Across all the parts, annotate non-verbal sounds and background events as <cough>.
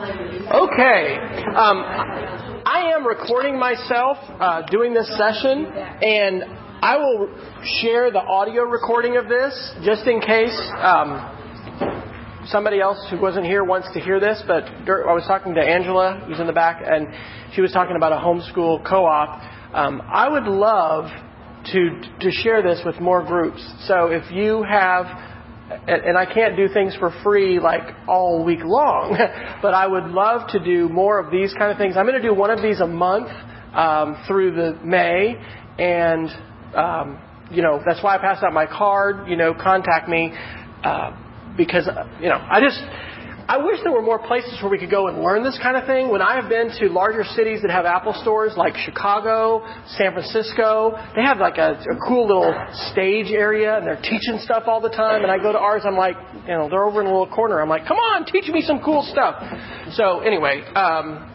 Okay. Um, I am recording myself uh, doing this session, and I will share the audio recording of this just in case um, somebody else who wasn't here wants to hear this. But I was talking to Angela, who's in the back, and she was talking about a homeschool co-op. Um, I would love to to share this with more groups. So if you have and and I can't do things for free like all week long, <laughs> but I would love to do more of these kind of things. I'm going to do one of these a month um, through the May, and um, you know that's why I passed out my card. You know, contact me uh, because you know I just I wish there were more places where we could go and learn this kind of thing. When I have been to larger cities that have Apple stores like Chicago, San Francisco, they have like a, a cool little stage area and they're teaching stuff all the time. And I go to ours, I'm like, you know, they're over in a little corner. I'm like, come on, teach me some cool stuff. So anyway, um,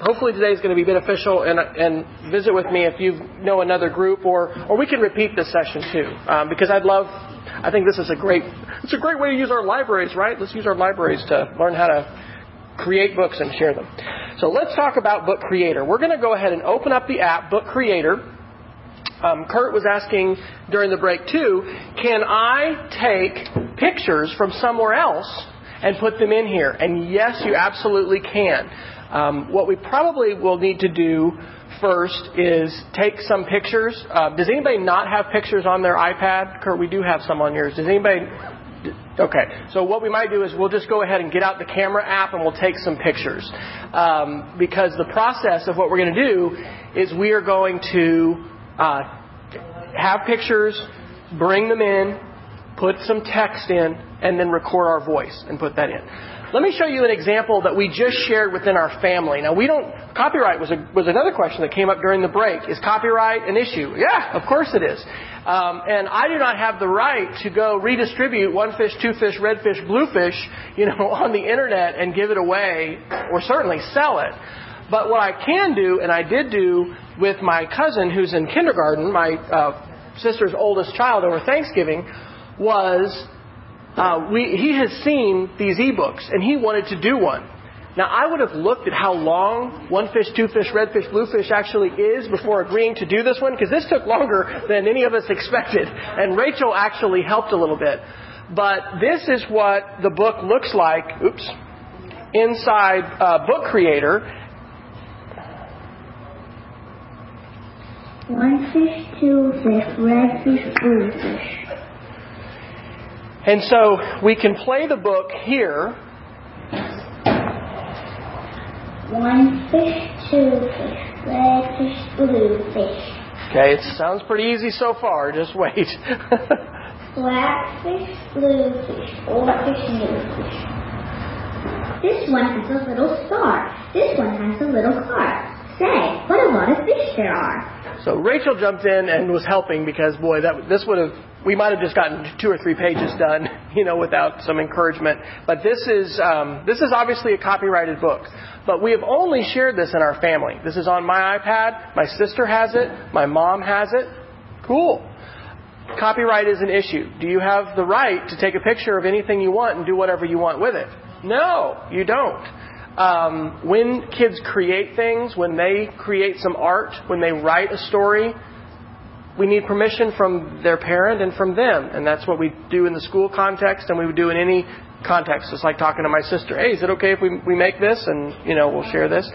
hopefully today is going to be beneficial and, and visit with me if you know another group or, or we can repeat this session too um, because I'd love I think this is a great it's a great way to use our libraries, right? Let's use our libraries to learn how to create books and share them. So let's talk about Book Creator. We're going to go ahead and open up the app Book Creator. Um, Kurt was asking during the break too, can I take pictures from somewhere else and put them in here? And yes, you absolutely can. Um, what we probably will need to do first is take some pictures. Uh, does anybody not have pictures on their iPad? Kurt, we do have some on yours. Does anybody? Okay, so what we might do is we'll just go ahead and get out the camera app and we'll take some pictures. Um, because the process of what we're going to do is we are going to uh, have pictures, bring them in, put some text in, and then record our voice and put that in. Let me show you an example that we just shared within our family. Now, we don't, copyright was, a, was another question that came up during the break. Is copyright an issue? Yeah, of course it is. Um, and I do not have the right to go redistribute one fish, two fish, red fish, blue fish, you know, <laughs> on the internet and give it away or certainly sell it. But what I can do, and I did do with my cousin who's in kindergarten, my uh, sister's oldest child over Thanksgiving, was uh, we, he has seen these ebooks and he wanted to do one. Now, I would have looked at how long one fish, two fish, red fish, blue fish actually is before agreeing to do this one, because this took longer than any of us expected. And Rachel actually helped a little bit. But this is what the book looks like, oops, inside uh, Book Creator. One fish, two fish, red fish, blue fish. And so we can play the book here. One fish, two fish, red fish, blue fish. Okay, it sounds pretty easy so far. <laughs> Just wait. Black fish, blue fish, old fish, new fish. This one has a little star. This one has a little car. Say, what a lot of fish there are. So Rachel jumped in and was helping because boy, that this would have we might have just gotten two or three pages done, <laughs> you know, without some encouragement. But this is um, this is obviously a copyrighted book. But we have only shared this in our family. This is on my iPad. My sister has it. My mom has it. Cool. Copyright is an issue. Do you have the right to take a picture of anything you want and do whatever you want with it? No, you don't. Um, when kids create things, when they create some art, when they write a story, we need permission from their parent and from them. And that's what we do in the school context and we would do in any context. It's like talking to my sister, hey, is it okay if we, we make this? And, you know, we'll share this.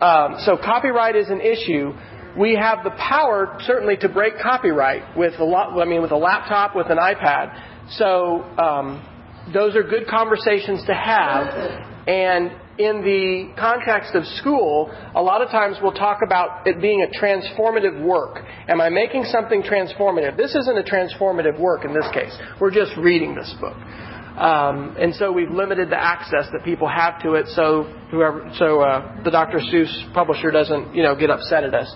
Um, so copyright is an issue. We have the power, certainly, to break copyright with a lot, I mean, with a laptop, with an iPad. So, um, those are good conversations to have. And in the context of school, a lot of times we'll talk about it being a transformative work. Am I making something transformative? This isn't a transformative work in this case. We're just reading this book. Um, and so we've limited the access that people have to it, so whoever, so uh, the Dr. Seuss publisher doesn't, you know, get upset at us.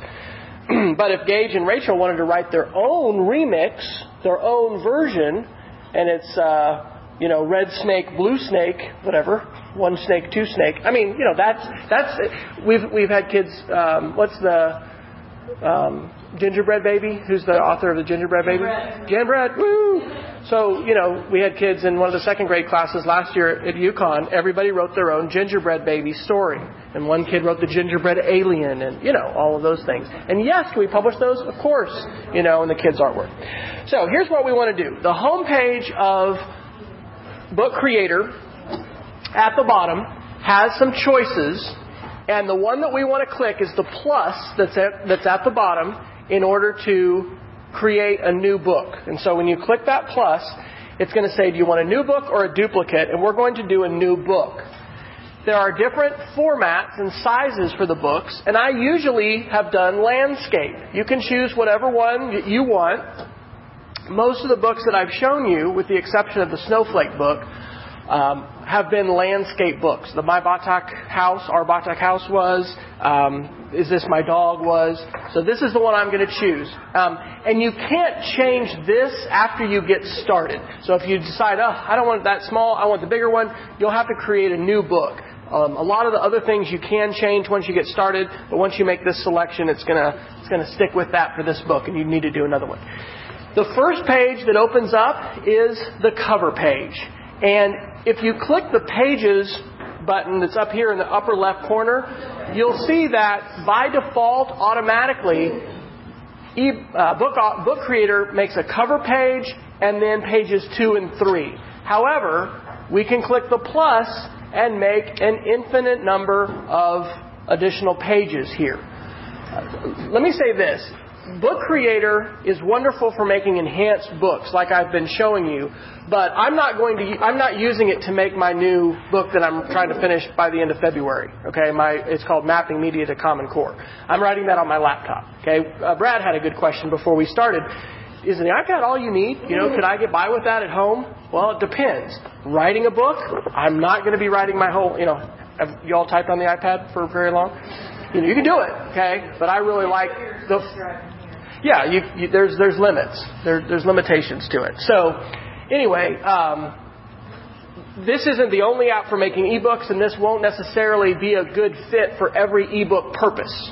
<clears throat> but if Gage and Rachel wanted to write their own remix, their own version, and it's uh, you know, red snake, blue snake, whatever, one snake, two snake. I mean, you know, that's that's we've we've had kids. Um, what's the um, gingerbread baby? Who's the author of the gingerbread baby? Gingerbread. Gingerbread. Woo! So, you know, we had kids in one of the second grade classes last year at Yukon. Everybody wrote their own gingerbread baby story. And one kid wrote the gingerbread alien and, you know, all of those things. And yes, we publish those? Of course, you know, in the kids' artwork. So here's what we want to do. The homepage of Book Creator at the bottom has some choices. And the one that we want to click is the plus that's at, that's at the bottom in order to create a new book. And so when you click that plus, it's going to say, do you want a new book or a duplicate? And we're going to do a new book. There are different formats and sizes for the books, and I usually have done landscape. You can choose whatever one you want. Most of the books that I've shown you, with the exception of the Snowflake book, um, have been landscape books. The My Batak House, Our Batak House was. Um, Is This My Dog was. So this is the one I'm going to choose. Um, and you can't change this after you get started. So if you decide, oh, I don't want that small, I want the bigger one, you'll have to create a new book. Um, a lot of the other things you can change once you get started, but once you make this selection, it's gonna it's gonna stick with that for this book, and you need to do another one. The first page that opens up is the cover page. And if you click the Pages button that's up here in the upper left corner, you'll see that by default, automatically, e, uh, book, uh, book Creator makes a cover page and then pages two and three. However, we can click the plus and make an infinite number of additional pages here. Let me say this. Book Creator is wonderful for making enhanced books like I've been showing you, but I'm not going to, I'm not using it to make my new book that I'm trying to finish by the end of February. Okay, my, it's called Mapping Media to Common Core. I'm writing that on my laptop. Okay, uh, Brad had a good question before we started. Is the iPad all you need? You know, could I get by with that at home? Well, it depends. Writing a book, I'm not going to be writing my whole, you know, have you all typed on the iPad for very long? You know, you can do it, okay? But I really like the, yeah, you, you, there's there's limits. There, there's limitations to it. So anyway, um, this isn't the only app for making ebooks, and this won't necessarily be a good fit for every ebook purpose.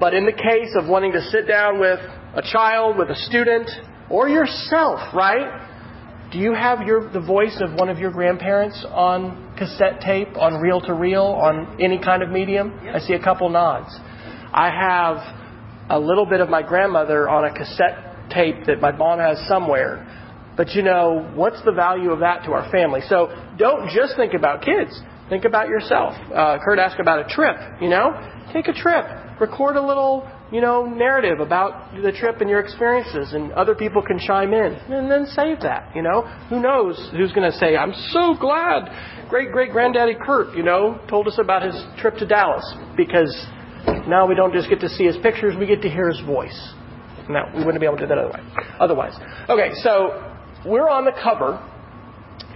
But in the case of wanting to sit down with a child, with a student, or yourself, right? Do you have your the voice of one of your grandparents on cassette tape, on reel to reel, on any kind of medium? I see a couple nods. I have a little bit of my grandmother on a cassette tape that my mom has somewhere. But you know, what's the value of that to our family? So don't just think about kids. Think about yourself. Uh, Kurt asked about a trip. You know, take a trip. Record a little, you know, narrative about the trip and your experiences, and other people can chime in, and then save that. You know, who knows who's going to say, "I'm so glad great great granddaddy Kurt, you know, told us about his trip to Dallas," because now we don't just get to see his pictures, we get to hear his voice. Now, we wouldn't be able to do that otherwise. Otherwise. Okay, so we're on the cover,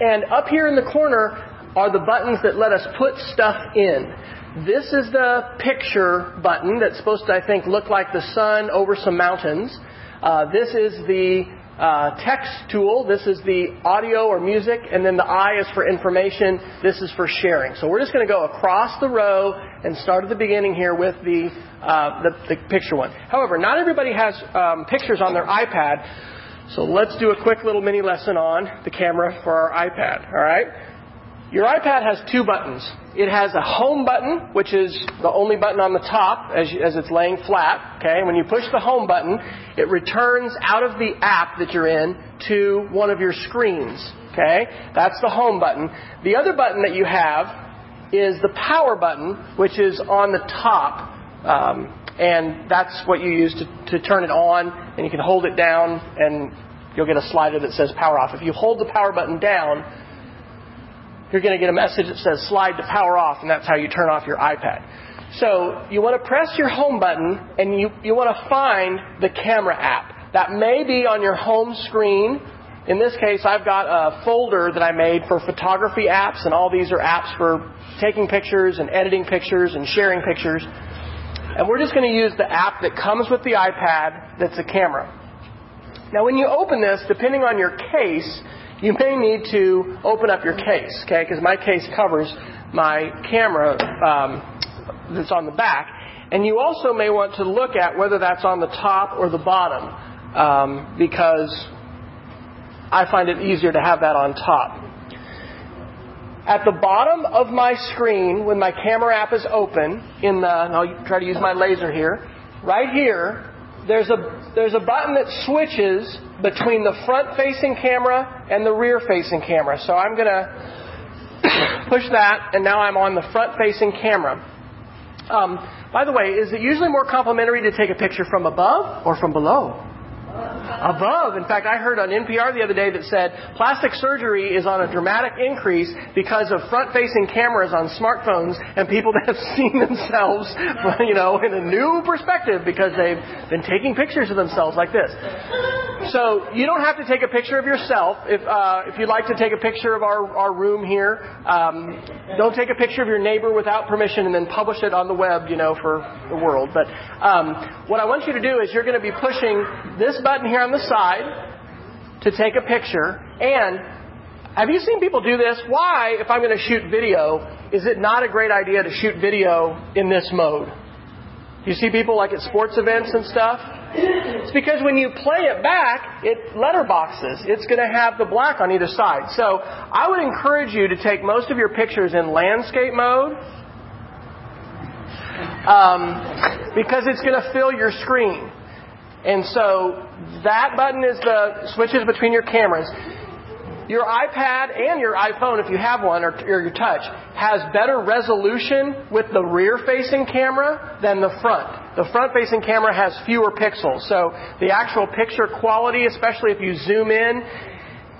and up here in the corner are the buttons that let us put stuff in. This is the picture button that's supposed to, I think, look like the sun over some mountains. Uh, this is the uh, text tool. This is the audio or music, and then the I is for information. This is for sharing. So we're just going to go across the row and start at the beginning here with the, uh, the, the, picture one. However, not everybody has um, pictures on their iPad, so let's do a quick little mini lesson on the camera for our iPad. All right. Your iPad has two buttons. It has a home button, which is the only button on the top as, you, as it's laying flat. Okay, when you push the home button, it returns out of the app that you're in to one of your screens. Okay, that's the home button. The other button that you have is the power button, which is on the top. Um, and that's what you use to, to turn it on, and you can hold it down, and you'll get a slider that says power off. If you hold the power button down, you're going to get a message that says slide to power off, and that's how you turn off your iPad. So you want to press your home button and you, you want to find the camera app. That may be on your home screen. In this case, I've got a folder that I made for photography apps, and all these are apps for taking pictures and editing pictures and sharing pictures. And we're just going to use the app that comes with the iPad that's a camera. Now, when you open this, depending on your case, you may need to open up your case, okay? Because my case covers my camera um, that's on the back. And you also may want to look at whether that's on the top or the bottom, um, because I find it easier to have that on top. At the bottom of my screen, when my camera app is open, in the, I'll try to use my laser here, right here, there's a, there's a button that switches between the front facing camera and the rear facing camera. So I'm going <coughs> to push that, and now I'm on the front facing camera. Um, by the way, is it usually more complimentary to take a picture from above or from below? Above. In fact, I heard on NPR the other day that said plastic surgery is on a dramatic increase because of front-facing cameras on smartphones and people <laughs> that have seen themselves, <laughs> you know, in a new perspective because they've been taking pictures of themselves like this. So you don't have to take a picture of yourself. If uh, if you'd like to take a picture of our our room here, um, don't take a picture of your neighbor without permission and then publish it on the web, you know, for the world. But um, what I want you to do is you're going to be pushing this button here on the side to take a picture. And have you seen people do this? Why, if I'm going to shoot video, is it not a great idea to shoot video in this mode? You see people like at sports events and stuff? It's because when you play it back, it letterboxes. It's going to have the black on either side. So I would encourage you to take most of your pictures in landscape mode um, because it's going to fill your screen. And so that button is the switches between your cameras. Your iPad and your iPhone, if you have one, or, or your touch, has better resolution with the rear facing camera than the front. The front facing camera has fewer pixels. So the actual picture quality, especially if you zoom in,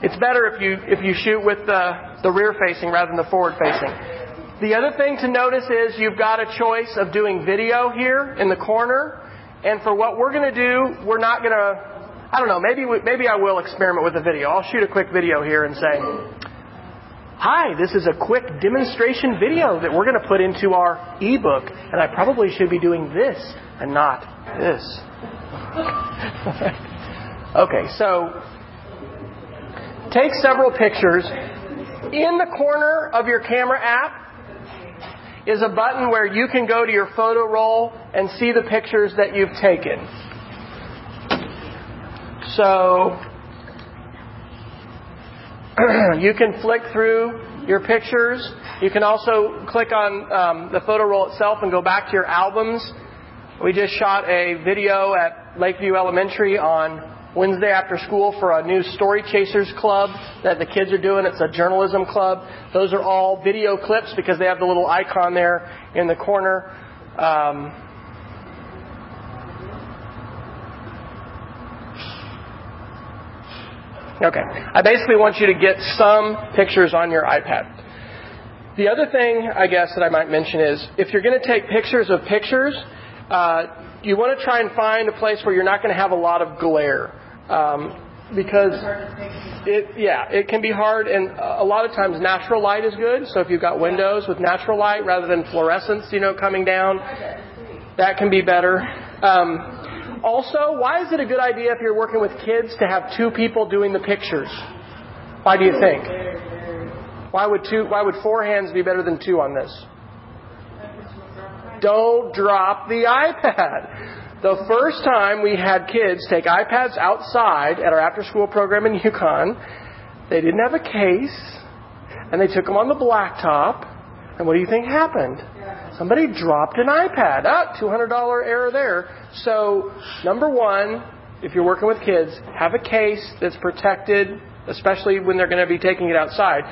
it's better if you, if you shoot with the, the rear facing rather than the forward facing. The other thing to notice is you've got a choice of doing video here in the corner and for what we're going to do, we're not going to, I don't know, maybe, we, maybe I will experiment with a video. I'll shoot a quick video here and say, Hi, this is a quick demonstration video that we're going to put into our ebook, and I probably should be doing this and not this. <laughs> okay, so take several pictures. In the corner of your camera app, is a button where you can go to your photo roll and see the pictures that you've taken. So <clears throat> you can flick through your pictures. You can also click on um, the photo roll itself and go back to your albums. We just shot a video at Lakeview Elementary on Wednesday after school for a new Story Chasers Club that the kids are doing. It's a journalism club. Those are all video clips because they have the little icon there in the corner. Um, okay. I basically want you to get some pictures on your iPad. The other thing, I guess, that I might mention is if you're going to take pictures of pictures, uh, you want to try and find a place where you're not going to have a lot of glare. Um, because it, yeah, it can be hard, and a lot of times natural light is good. So if you've got windows with natural light rather than fluorescence, you know, coming down, that can be better. Um, also, why is it a good idea if you're working with kids to have two people doing the pictures? Why do you think? Why would two? Why would four hands be better than two on this? Don't drop the iPad. The first time we had kids take iPads outside at our after school program in Yukon, they didn't have a case, and they took them on the blacktop, and what do you think happened? Somebody dropped an iPad. Ah, $200 error there. So, number one, if you're working with kids, have a case that's protected, especially when they're going to be taking it outside.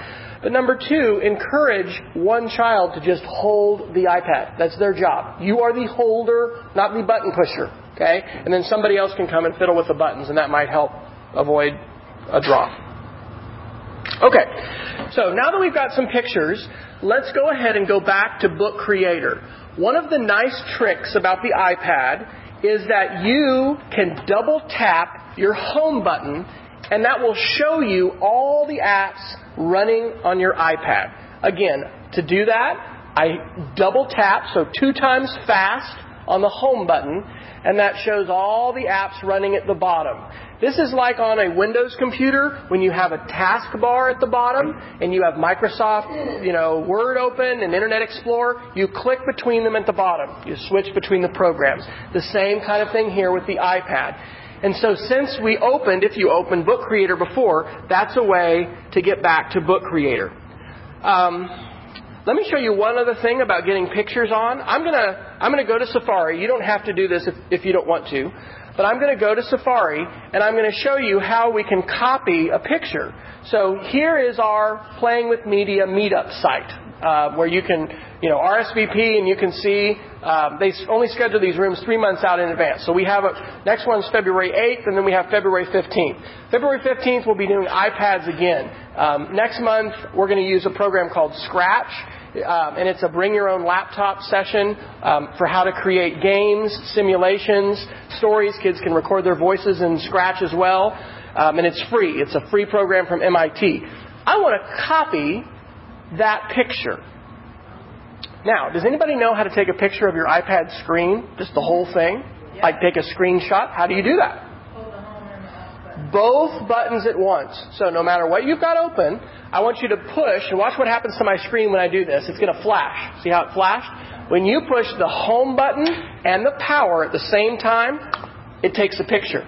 But number two, encourage one child to just hold the iPad. That's their job. You are the holder, not the button pusher. Okay? And then somebody else can come and fiddle with the buttons, and that might help avoid a drop. Okay. So now that we've got some pictures, let's go ahead and go back to Book Creator. One of the nice tricks about the iPad is that you can double tap your home button and that will show you all the apps running on your iPad. Again, to do that, I double tap, so two times fast on the home button, and that shows all the apps running at the bottom. This is like on a Windows computer when you have a taskbar at the bottom and you have Microsoft, you know, Word open and Internet Explorer. You click between them at the bottom. You switch between the programs. The same kind of thing here with the iPad. And so since we opened, if you opened Book Creator before, that's a way to get back to Book Creator. Um, let me show you one other thing about getting pictures on. I'm gonna I'm gonna go to Safari. You don't have to do this if, if you don't want to, but I'm gonna go to Safari and I'm gonna show you how we can copy a picture. So here is our Playing with Media meetup site uh, where you can you know RSVP and you can see. Um, they only schedule these rooms three months out in advance. So we have a next one's February 8th, and then we have February 15th. February 15th we'll be doing iPads again. Um, next month we're going to use a program called Scratch. Um, and it's a bring your own laptop session um, for how to create games, simulations, stories. Kids can record their voices in Scratch as well. Um, and it's free. It's a free program from MIT. I want to copy that picture. Now, does anybody know how to take a picture of your iPad screen? Just the whole thing? Like take a screenshot? How do you do that? Both buttons at once. So no matter what you've got open, I want you to push, and watch what happens to my screen when I do this. It's going to flash. See how it flashed? When you push the home button and the power at the same time, it takes a picture.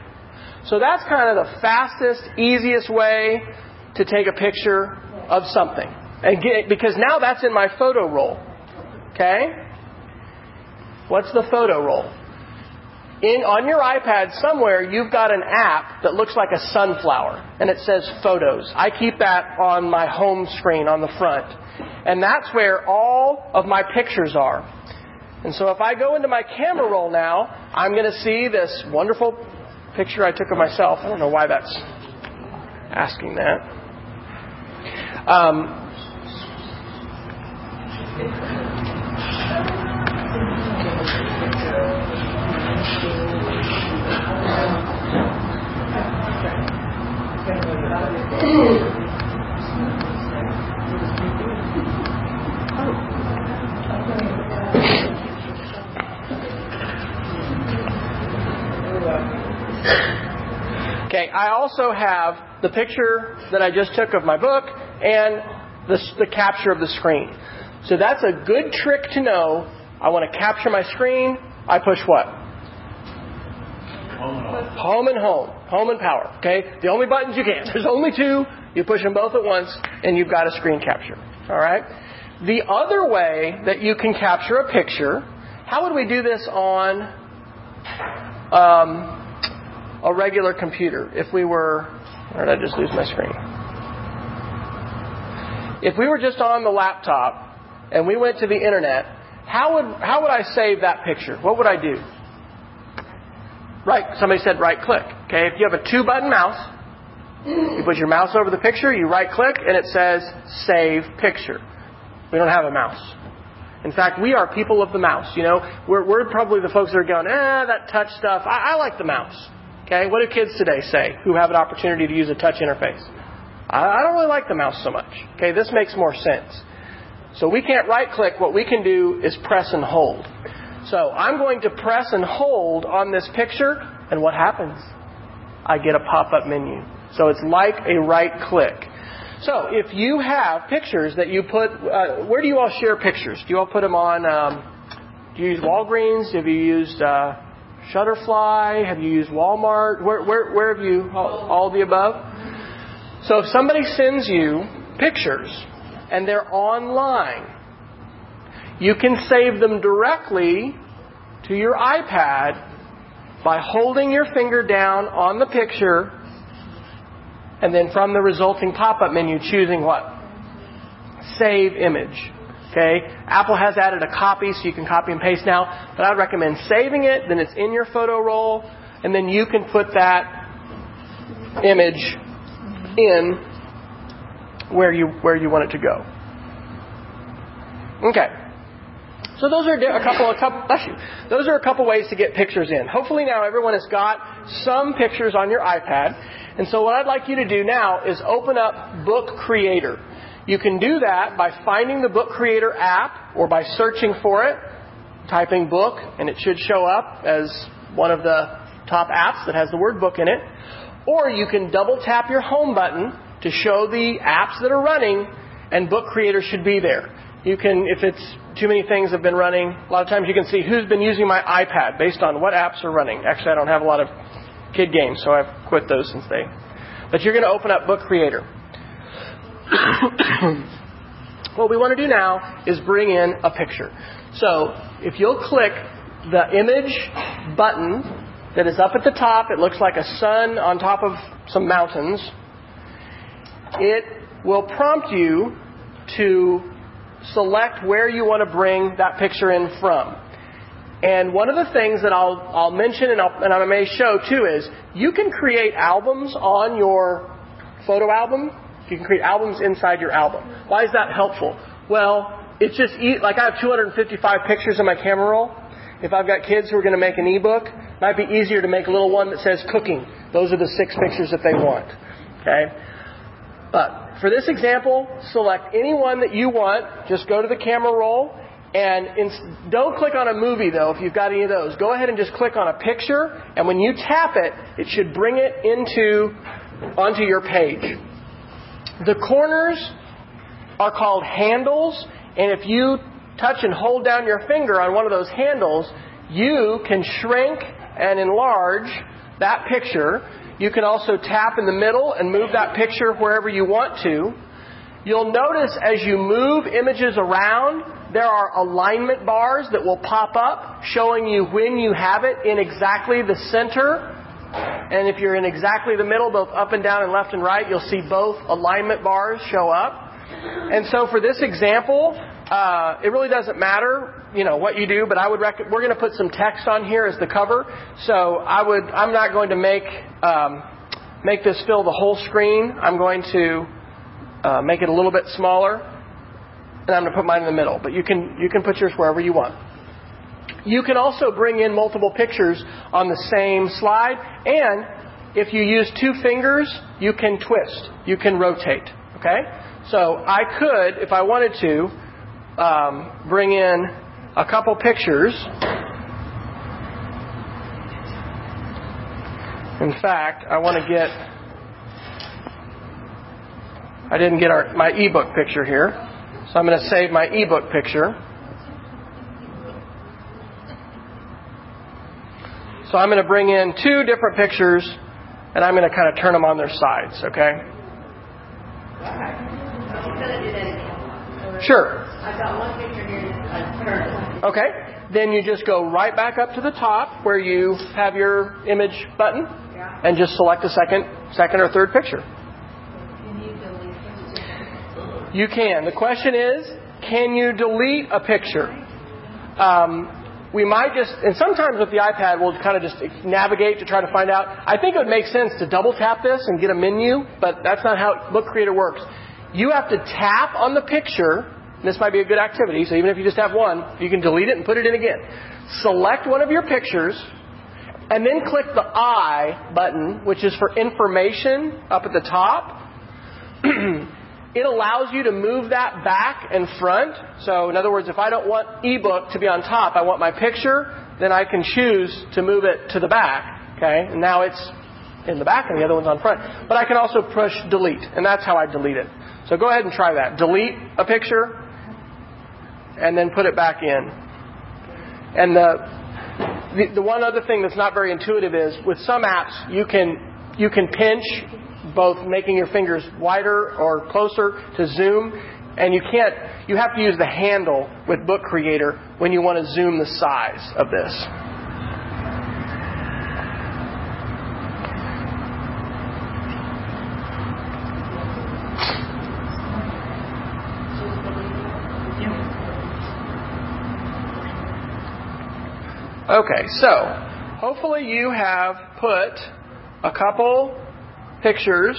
So that's kind of the fastest, easiest way to take a picture of something. And get, because now that's in my photo roll. Okay? What's the photo roll? In, on your iPad somewhere, you've got an app that looks like a sunflower, and it says Photos. I keep that on my home screen on the front. And that's where all of my pictures are. And so if I go into my camera roll now, I'm going to see this wonderful picture I took of myself. I don't know why that's asking that. Um, Okay, I also have the picture that I just took of my book and the, the capture of the screen. So that's a good trick to know. I want to capture my screen. I push what? Home and home. Home and home. Home and power. Okay? The only buttons you can. <laughs> There's only two. You push them both at once and you've got a screen capture. Alright? The other way that you can capture a picture, how would we do this on um, a regular computer? If we were, or did I just lose my screen? If we were just on the laptop and we went to the internet, how would, how would I save that picture? What would I do? Right, somebody said right click. Okay, if you have a two button mouse, you put your mouse over the picture, you right click, and it says save picture. We don't have a mouse. In fact, we are people of the mouse. You know, we're, we're probably the folks that are going, eh, that touch stuff. I, I like the mouse. Okay, what do kids today say who have an opportunity to use a touch interface? I, I don't really like the mouse so much. Okay, this makes more sense. So we can't right click. What we can do is press and hold. So I'm going to press and hold on this picture, and what happens? I get a pop up menu. So it's like a right click. So if you have pictures that you put, uh, where do you all share pictures? Do you all put them on? Um, do you use Walgreens? Have you used uh, Shutterfly? Have you used Walmart? Where, where, where have you all, all the above? So if somebody sends you pictures and they're online, you can save them directly to your iPad by holding your finger down on the picture and then from the resulting pop-up menu choosing what? Save image. Okay? Apple has added a copy so you can copy and paste now, but I'd recommend saving it, then it's in your photo roll, and then you can put that image in where you where you want it to go. Okay. So those are a couple, a couple, bless you. Those are a couple ways to get pictures in. Hopefully now everyone has got some pictures on your iPad. And so what I'd like you to do now is open up Book Creator. You can do that by finding the Book Creator app or by searching for it, typing book, and it should show up as one of the top apps that has the word book in it. Or you can double tap your home button to show the apps that are running, and Book Creator should be there. You can, if it's too many things have been running, a lot of times you can see who's been using my iPad based on what apps are running. Actually, I don't have a lot of kid games, so I've quit those since they. But you're going to open up Book Creator. <coughs> what we want to do now is bring in a picture. So if you'll click the image button that is up at the top, it looks like a sun on top of some mountains. It will prompt you to select where you want to bring that picture in from. And one of the things that I'll, I'll mention and, I'll, and I may show too is you can create albums on your photo album. You can create albums inside your album. Why is that helpful? Well, it's just like I have 255 pictures in my camera roll. If I've got kids who are going to make an ebook, it might be easier to make a little one that says cooking. Those are the six pictures that they want. Okay? But for this example, select any one that you want. Just go to the camera roll and in, don't click on a movie though if you've got any of those. Go ahead and just click on a picture and when you tap it, it should bring it into onto your page. The corners are called handles and if you touch and hold down your finger on one of those handles, you can shrink and enlarge that picture. You can also tap in the middle and move that picture wherever you want to. You'll notice as you move images around, there are alignment bars that will pop up showing you when you have it in exactly the center. And if you're in exactly the middle, both up and down and left and right, you'll see both alignment bars show up. And so for this example, uh, it really doesn't matter, you know, what you do, but I would rec- we're going to put some text on here as the cover. So I would, I'm not going to make, um, make this fill the whole screen. I'm going to uh, make it a little bit smaller, and I'm going to put mine in the middle. But you can, you can put yours wherever you want. You can also bring in multiple pictures on the same slide, and if you use two fingers, you can twist, you can rotate. Okay? So I could, if I wanted to, um, bring in a couple pictures. In fact, I want to get. I didn't get our, my ebook picture here, so I'm going to save my ebook picture. So I'm going to bring in two different pictures, and I'm going to kind of turn them on their sides. Okay. Sure. I've got one picture here that's. Okay. Then you just go right back up to the top where you have your image button Yeah. and just select a second, second or third picture. Can you delete You can. The question is, can you delete a picture? Um, we might just, and sometimes with the iPad, we'll kind of just navigate to try to find out. I think it would make sense to double tap this and get a menu, but that's not how Book Creator works. You have to tap on the picture. This might be a good activity, so even if you just have one, you can delete it and put it in again. Select one of your pictures, and then click the I button, which is for information up at the top. <clears throat> it allows you to move that back and front. So, in other words, if I don't want ebook to be on top, I want my picture, then I can choose to move it to the back. Okay, and now it's in the back and the other one's on front. But I can also push delete, and that's how I delete it. So go ahead and try that. Delete a picture, and then put it back in. And the, the the one other thing that's not very intuitive is with some apps you can you can pinch both making your fingers wider or closer to zoom and you can't you have to use the handle with book creator when you want to zoom the size of this okay so hopefully you have put a couple pictures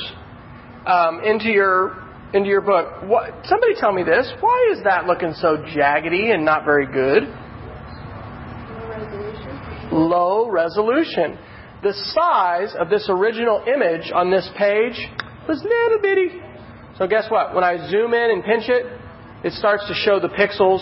um, into your into your book. What, somebody tell me this. Why is that looking so jaggedy and not very good? Low resolution. Low resolution. The size of this original image on this page was little bitty. So guess what? When I zoom in and pinch it, it starts to show the pixels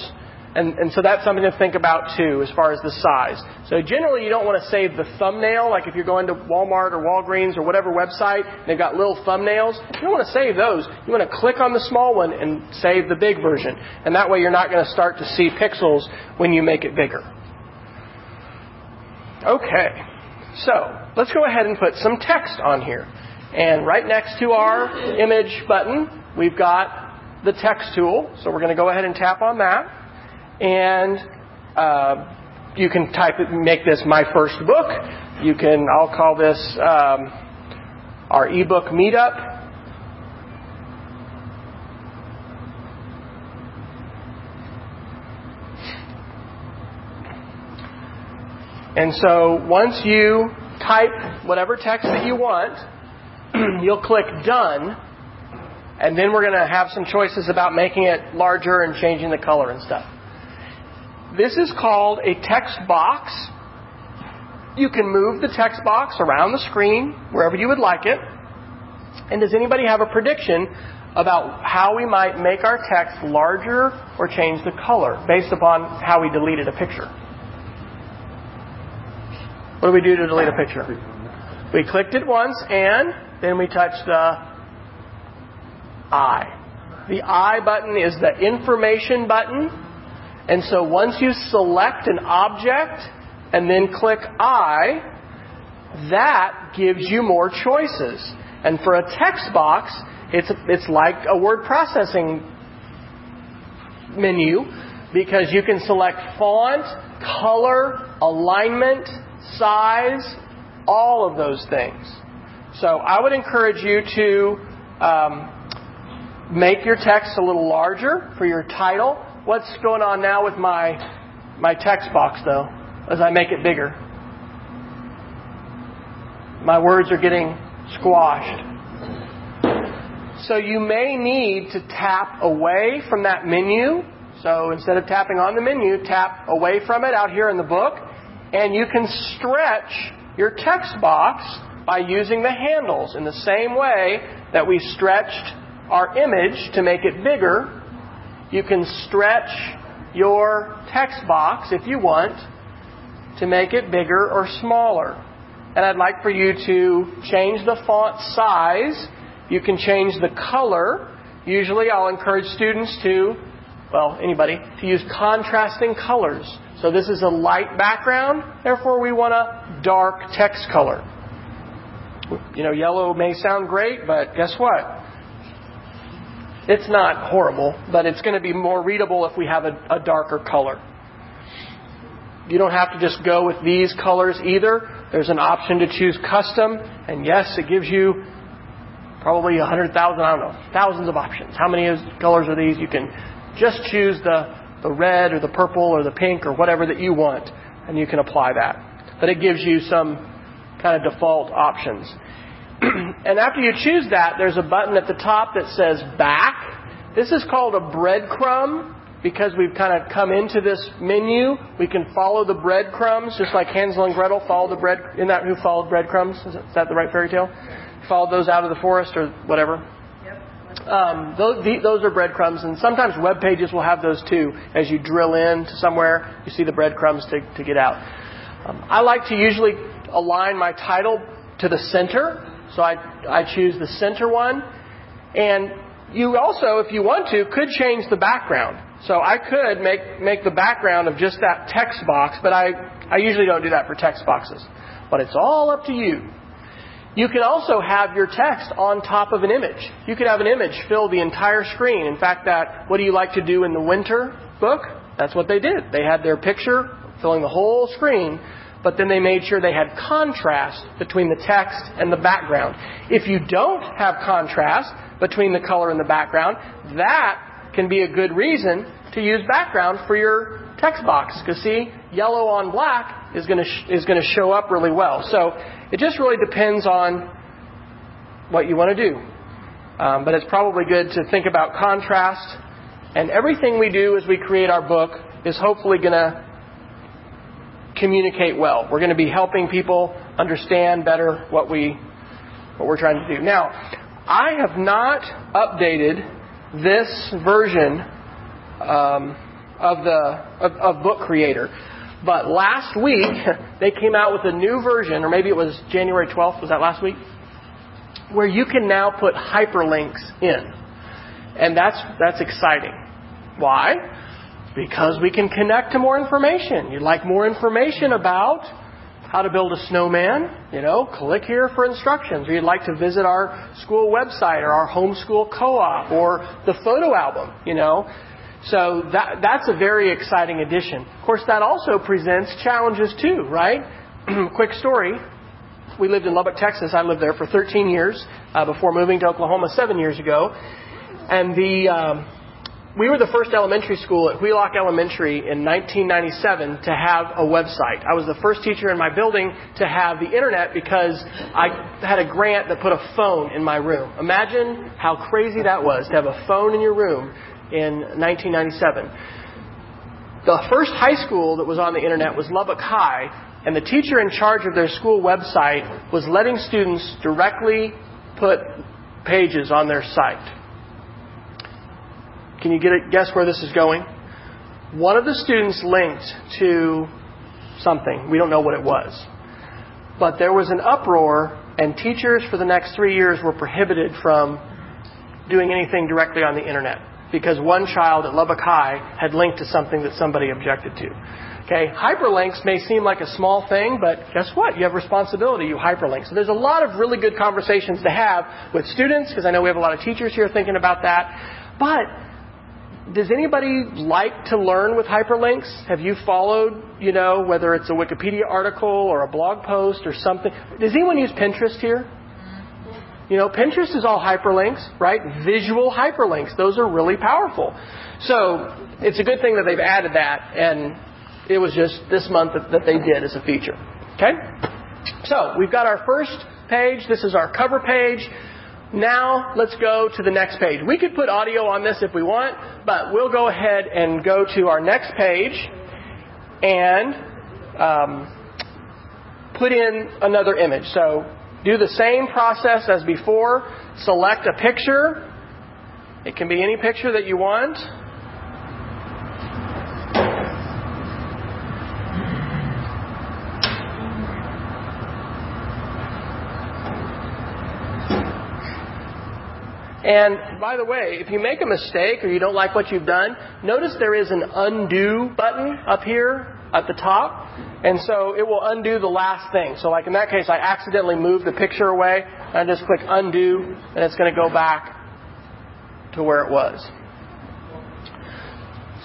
and, and so that's something to think about too as far as the size. So generally you don't want to save the thumbnail, like if you're going to Walmart or Walgreens or whatever website, they've got little thumbnails. You don't want to save those. You want to click on the small one and save the big version. And that way you're not going to start to see pixels when you make it bigger. Okay. So let's go ahead and put some text on here. And right next to our image button, we've got the text tool. So we're going to go ahead and tap on that. And uh, you can type it, make this my first book. You can, I'll call this um, our ebook meetup. And so once you type whatever text that you want, <clears throat> you'll click done, and then we're going to have some choices about making it larger and changing the color and stuff. This is called a text box. You can move the text box around the screen wherever you would like it. And does anybody have a prediction about how we might make our text larger or change the color based upon how we deleted a picture? What do we do to delete a picture? We clicked it once and then we touched the I. The I button is the information button. And so once you select an object and then click I, that gives you more choices. And for a text box, it's, it's like a word processing menu because you can select font, color, alignment, size, all of those things. So I would encourage you to um, make your text a little larger for your title. What's going on now with my my text box though? As I make it bigger, my words are getting squashed. So you may need to tap away from that menu. So instead of tapping on the menu, tap away from it out here in the book and you can stretch your text box by using the handles in the same way that we stretched our image to make it bigger. You can stretch your text box if you want to make it bigger or smaller. And I'd like for you to change the font size. You can change the color. Usually I'll encourage students to, well, anybody, to use contrasting colors. So this is a light background, therefore we want a dark text color. You know, yellow may sound great, but guess what? It's not horrible, but it's going to be more readable if we have a, a darker color. You don't have to just go with these colors either. There's an option to choose custom, and yes, it gives you probably hundred thousand, I don't know, thousands of options. How many colors are these? You can just choose the the red or the purple or the pink or whatever that you want, and you can apply that. But it gives you some kind of default options. <clears throat> and after you choose that, there's a button at the top that says back. This is called a breadcrumb because we've kind of come into this menu. We can follow the breadcrumbs, just like Hansel and Gretel follow the bread. Isn't that who followed breadcrumbs? Is that the right fairy tale? Followed those out of the forest or whatever. Um, those, those, are breadcrumbs, and sometimes web pages will have those too. As you drill in to somewhere, you see the breadcrumbs to, to get out. Um, I like to usually align my title to the center, so I, I choose the center one. And you also, if you want to, could change the background. So I could make, make the background of just that text box, but I, I usually don't do that for text boxes. But it's all up to you. You can also have your text on top of an image. You could have an image fill the entire screen. In fact, that what do you like to do in the winter book? That's what they did. They had their picture filling the whole screen, but then they made sure they had contrast between the text and the background. If you don't have contrast between the color and the background, that can be a good reason to use background for your text box. Because see, yellow on black is going to sh- is going to show up really well. So it just really depends on what you want to do. Um, but it's probably good to think about contrast. And everything we do as we create our book is hopefully going to communicate well. We're going to be helping people understand better what we what we're trying to do. Now, I have not updated this version um, of the of, of Book Creator. But last week, <laughs> they came out with a new version, or maybe it was January 12th, was that last week? Where you can now put hyperlinks in. And that's, that's exciting. Why? Because we can connect to more information. You'd like more information about how to build a snowman, you know, click here for instructions. Or you'd like to visit our school website or our homeschool co-op or the photo album, you know. So that, that's a very exciting addition. Of course, that also presents challenges too, right? <clears throat> Quick story. We lived in Lubbock, Texas. I lived there for 13 years uh, before moving to Oklahoma seven years ago. And the, um, we were the first elementary school at Wheelock Elementary in 1997 to have a website. I was the first teacher in my building to have the internet because I had a grant that put a phone in my room. Imagine how crazy that was to have a phone in your room in 1997. The first high school that was on the internet was Lubbock High, and the teacher in charge of their school website was letting students directly put pages on their site. Can you get a guess where this is going? One of the students linked to something. We don't know what it was. But there was an uproar, and teachers for the next three years were prohibited from doing anything directly on the internet because one child at Lubbock High had linked to something that somebody objected to. Okay, hyperlinks may seem like a small thing, but guess what? You have responsibility. You hyperlink. So there's a lot of really good conversations to have with students because I know we have a lot of teachers here thinking about that. But does anybody like to learn with hyperlinks? Have you followed, you know, whether it's a Wikipedia article or a blog post or something? Does anyone use Pinterest here? You know, Pinterest is all hyperlinks, right? Visual hyperlinks. Those are really powerful. So it's a good thing that they've added that, and it was just this month that, they did as a feature. Okay? So we've got our first page. This is our cover page. Now let's go to the next page. We could put audio on this if we want, but we'll go ahead and go to our next page and um, put in another image. So do the same process as before. Select a picture. It can be any picture that you want. And by the way, if you make a mistake or you don't like what you've done, notice there is an undo button up here at the top. And so it will undo the last thing. So like in that case, I accidentally moved the picture away. I just click undo and it's going to go back to where it was.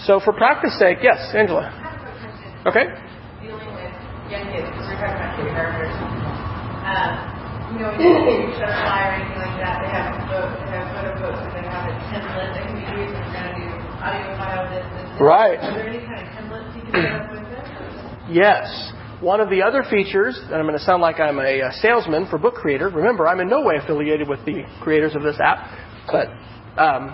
So for practice sake, yes, Angela. Okay. Dealing with young kids, because we're talking about kindergartners. Um, You know, you show a or anything like that, they have they have photo they have a template that can be used. We're going to do audio file this, this, this. Right. Are there any kind of templates you can set up with this? Yes. One of the other features, and I'm going to sound like I'm a uh, salesman for Book Creator. Remember, I'm in no way affiliated with the creators of this app, but um,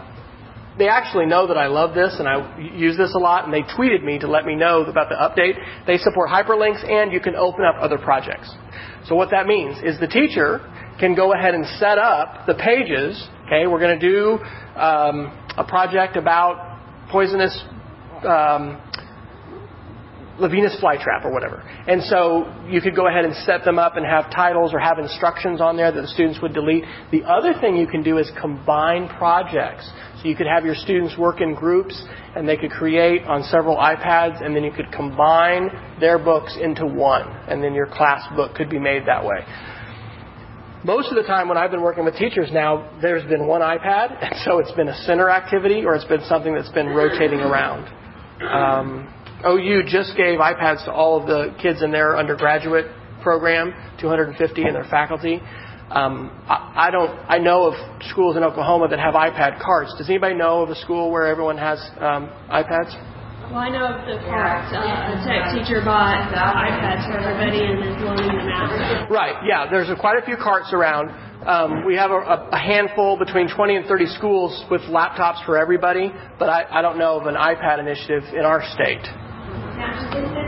they actually know that I love this and I use this a lot, and they tweeted me to let me know about the update. They support hyperlinks, and you can open up other projects. So what that means is the teacher can go ahead and set up the pages. Okay, we're going to do um, a project about poisonous. Um, the flytrap or whatever. And so you could go ahead and set them up and have titles or have instructions on there that the students would delete. The other thing you can do is combine projects. So you could have your students work in groups and they could create on several iPads and then you could combine their books into one and then your class book could be made that way. Most of the time when I've been working with teachers now, there's been one iPad <laughs> and so it's been a center activity or it's been something that's been rotating around. Um, OU just gave iPads to all of the kids in their undergraduate program, 250 in their faculty. Um, I, I don't. I know of schools in Oklahoma that have iPad carts. Does anybody know of a school where everyone has um, iPads? Well, I know of the part uh, a tech teacher bought iPads for everybody and is loaning them out. Right. Yeah. There's a, quite a few carts around. Um, we have a, a handful between 20 and 30 schools with laptops for everybody, but I, I don't know of an iPad initiative in our state. Now, is this on the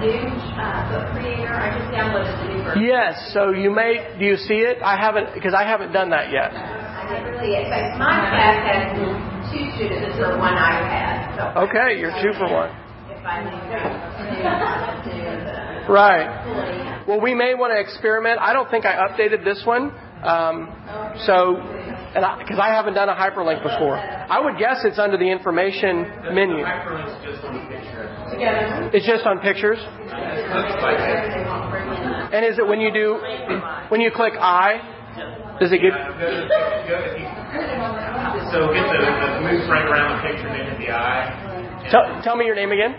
new uh, book creator? I just downloaded the new version. Yes. So you may. Do you see it? I haven't because I haven't done that yet. I didn't see it, but my class has two students for one iPad. So Okay, you're two for one. if I need to do <laughs> Right. Well, we may want to experiment. I don't think I updated this one. Um, so, and because I, haven't done a hyperlink before, I would guess it's under the information menu. Hyperlink's just on the picture. together. It's just on pictures. It looks like it. And is it when you do, when you click I, does it get? So get the, the move frame around the picture, then hit the eye. Tell, tell me your name again.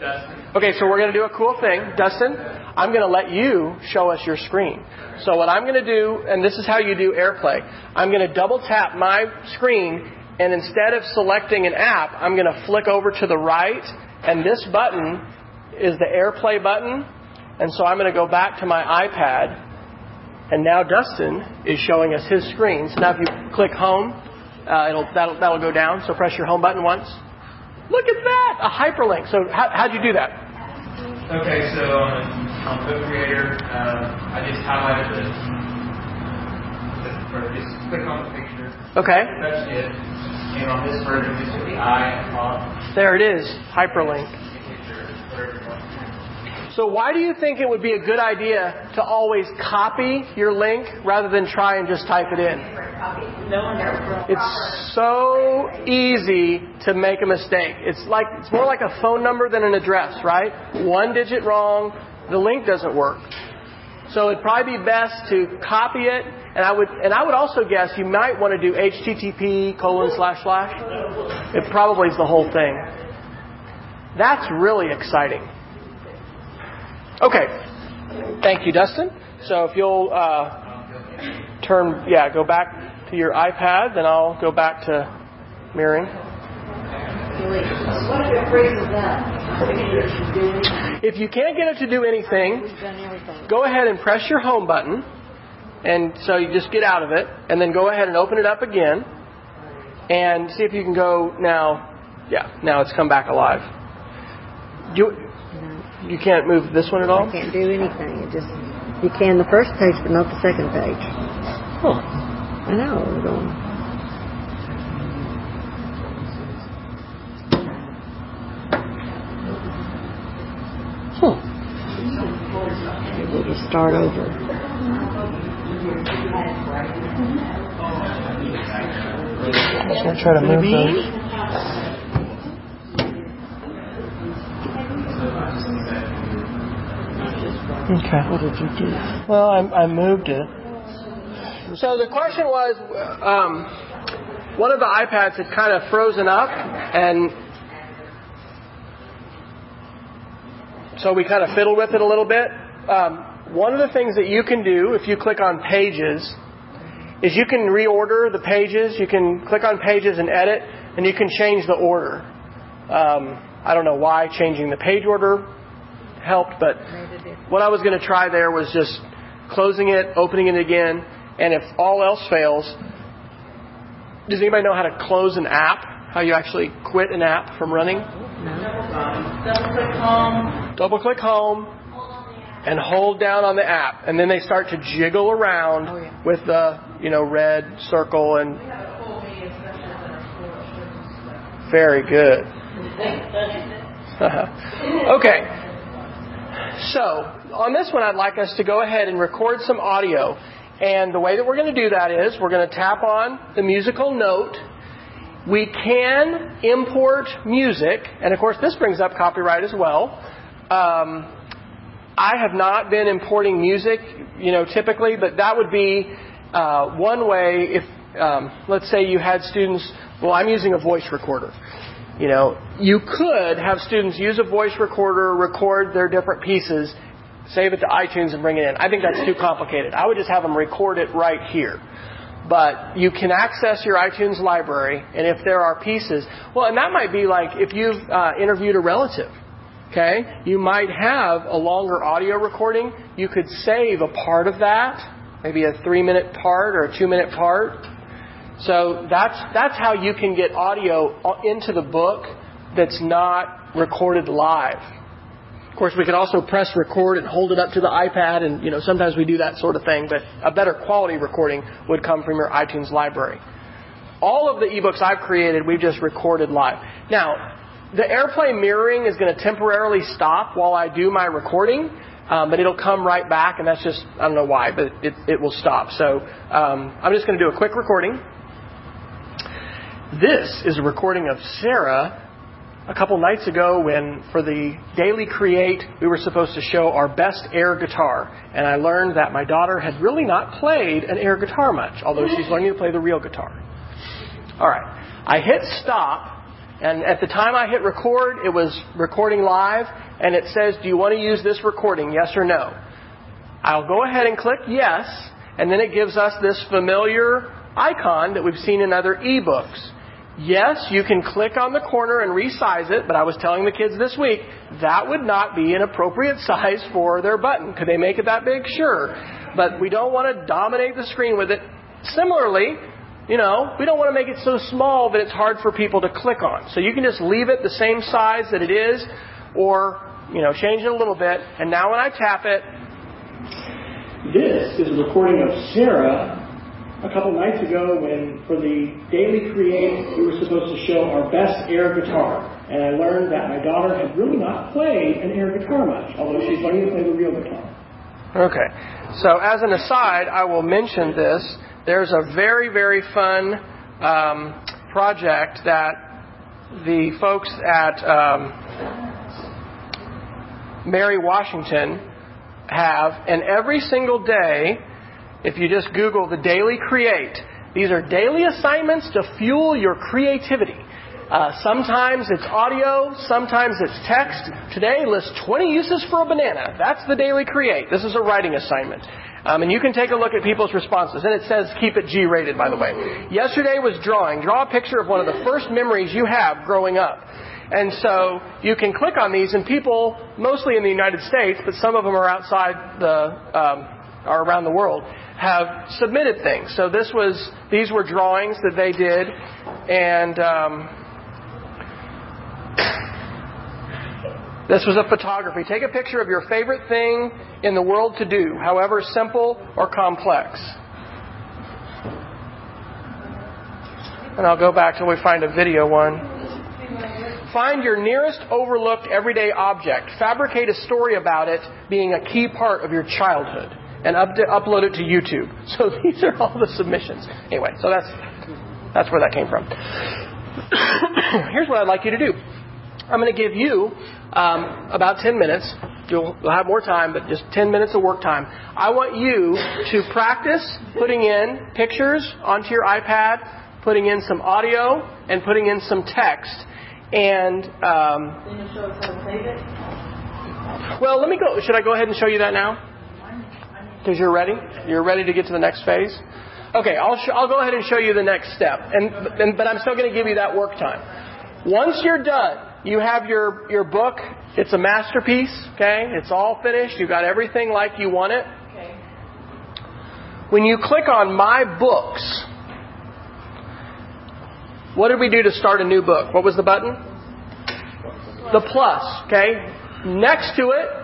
Dustin. Okay, so we're going to do a cool thing. Dustin, I'm going to let you show us your screen. So what I'm going to do, and this is how you do AirPlay, I'm going to double tap my screen, and instead of selecting an app, I'm going to flick over to the right, and this button is the AirPlay button. And so I'm going to go back to my iPad, and now Dustin is showing us his screen. So now if you click home, uh, it'll, that'll, that'll go down. So press your home button once. Look at that! A hyperlink. So how, how'd you do that? Okay, so on, on Book Creator, um, I just highlighted the, or just click on the picture, Okay. That's it, and on this version, just hit the eye top, There it is. Hyperlink. picture, whatever you want. So why do you think it would be a good idea to always copy your link rather than try and just type it in? It's so easy to make a mistake. It's like it's more like a phone number than an address, right? One digit wrong, the link doesn't work. So it'd probably be best to copy it, and I would and I would also guess you might want to do HTTP colon slash slash. It probably is the whole thing. That's really exciting. Okay. Thank you, Dustin. So if you'll uh, turn, yeah, go back to your iPad, then I'll go back to mirroring. If you can't get it to do anything, go ahead and press your home button. And so you just get out of it, and then go ahead and open it up again, and see if you can go now. Yeah, now it's come back alive. You you can't move this one at all. I can't do anything. It just you can the first page, but not the second page. Huh. I know. We're going. Huh. We'll just start over. Should I try to move those? Okay. What did you do? Well, I, I moved it. So the question was, um, one of the iPads had kind of frozen up, and so we kind of fiddled with it a little bit. Um, one of the things that you can do if you click on Pages is you can reorder the pages. You can click on Pages and edit, and you can change the order. Um, I don't know why changing the page order helped, but what I was going to try there was just closing it, opening it again, and if all else fails, does anybody know how to close an app? How you actually quit an app from running? Double click home. Double click home and hold down on the app, and then they start to jiggle around Oh, yeah. with the you know red circle and We have a full media session in our school at Sugar very good. <laughs> okay. So, on this one, I'd like us to go ahead and record some audio. And the way that we're going to do that is we're going to tap on the musical note. We can import music, and of course, this brings up copyright as well. Um, I have not been importing music, you know, typically, but that would be uh, one way. If um, let's say you had students, well, I'm using a voice recorder. You know, you could have students use a voice recorder, record their different pieces, save it to iTunes, and bring it in. I think that's too complicated. I would just have them record it right here. But you can access your iTunes library, and if there are pieces, well, and that might be like if you've uh, interviewed a relative. Okay, you might have a longer audio recording. You could save a part of that, maybe a three-minute part or a two-minute part. So that's that's how you can get audio into the book that's not recorded live. Of course, we could also press record and hold it up to the iPad, and you know sometimes we do that sort of thing. But a better quality recording would come from your iTunes library. All of the ebooks I've created, we've just recorded live. Now, the AirPlay mirroring is going to temporarily stop while I do my recording, um, but it'll come right back, and that's just I don't know why, but it it will stop. So um, I'm just going to do a quick recording. This is a recording of Sarah a couple nights ago when, for the Daily Create, we were supposed to show our best air guitar. And I learned that my daughter had really not played an air guitar much, although she's learning to play the real guitar. All right. I hit stop, and at the time I hit record, it was recording live, and it says, Do you want to use this recording, yes or no? I'll go ahead and click yes, and then it gives us this familiar icon that we've seen in other ebooks. Yes, you can click on the corner and resize it, but I was telling the kids this week that would not be an appropriate <laughs> size for their button. Could they make it that big? Sure. But we don't want to dominate the screen with it. Similarly, you know, we don't want to make it so small that it's hard for people to click on. So you can just leave it the same size that it is, or, you know, change it a little bit. And now when I tap it, this is a recording of Sarah a couple nights ago when, for the Daily Create, we were supposed to show our best air guitar. And I learned that my daughter had really not played an air guitar much, although she's learning to play the real guitar. Okay. So as an aside, I will mention this. There's a very, very fun um, project that the folks at um, Mary Washington have, and every single day if you just Google the Daily Create, these are daily assignments to fuel your creativity. Uh, sometimes it's audio, sometimes it's text. Today, list 20 uses for a banana. That's the Daily Create. This is a writing assignment. Um, and you can take a look at people's responses. And it says keep it G rated, by the way. Yesterday was drawing. Draw a picture of one of the first memories you have growing up. And so you can click on these, and people, mostly in the United States, but some of them are outside the, um, are around the world, have submitted things. So this was these were drawings that they did, and um, this was a photography. Take a picture of your favorite thing in the world to do, however simple or complex. And I'll go back till we find a video one. Find your nearest overlooked everyday object. Fabricate a story about it being a key part of your childhood and up to, upload it to YouTube. <laughs> So these are all the submissions. Anyway, so that's that's where that came from. <coughs> Here's what I'd like you to do. I'm going to give you um, about 10 minutes. You'll, you'll have more time, but just 10 minutes of work time. I want you to practice putting in pictures onto your iPad, putting in some audio, and putting in some text. And um, well, let me go. Should I go ahead and show you that now? Because you're ready? You're ready to get to the next phase? Okay, I'll, sh- I'll go ahead and show you the next step. And, and, but I'm still going to give you that work time. Once you're done, you have your, your book. It's a masterpiece, okay? It's all finished. You've got everything like you want it. Okay. When you click on My Books, what did we do to start a new book? What was the button? The plus, okay? Next to it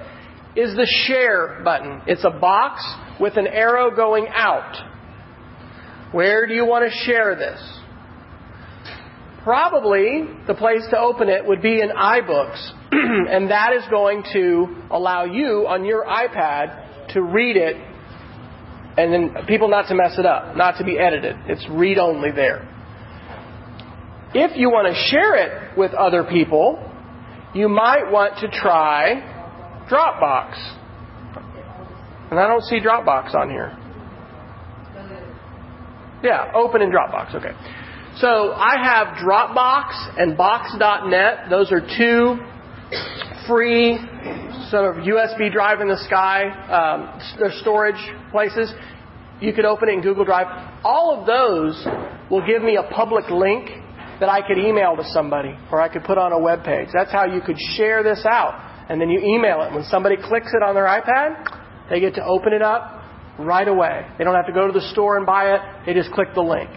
is the share button. It's a box with an arrow going out. Where do you want to share this? Probably the place to open it would be in iBooks, <clears throat> and that is going to allow you on your iPad to read it and then people not to mess it up, not to be edited. It's read only there. If you want to share it with other people, you might want to try Dropbox. And I don't see Dropbox on here. Yeah, open in Dropbox. Okay. So I have Dropbox and Box.net. Those are two free sort of USB drive in the sky um, storage places. You could open it in Google Drive. All of those will give me a public link that I could email to somebody or I could put on a web page. That's how you could share this out and then you email it. When somebody clicks it on their iPad, they get to open it up right away. They don't have to go to the store and buy it. They just click the link.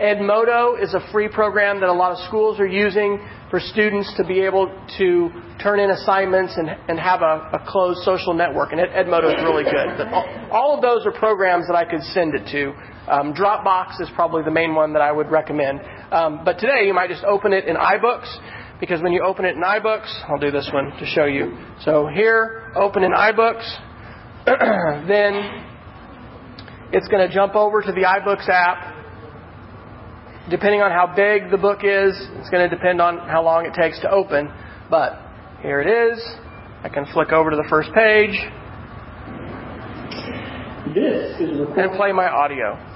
Edmodo is a free program that a lot of schools are using for students to be able to turn in assignments and, and have a, a closed social network. And Edmodo is really good. But all, all, of those are programs that I could send it to. Um, Dropbox is probably the main one that I would recommend. Um, but today you might just open it in iBooks because when you open it in iBooks, I'll do this one to show you. So here, open in iBooks, <clears throat> then it's going to jump over to the iBooks app. depending on how big the book is, it's going to depend on how long it takes to open. But here it is. I can flick over to the first page. This is and play my audio.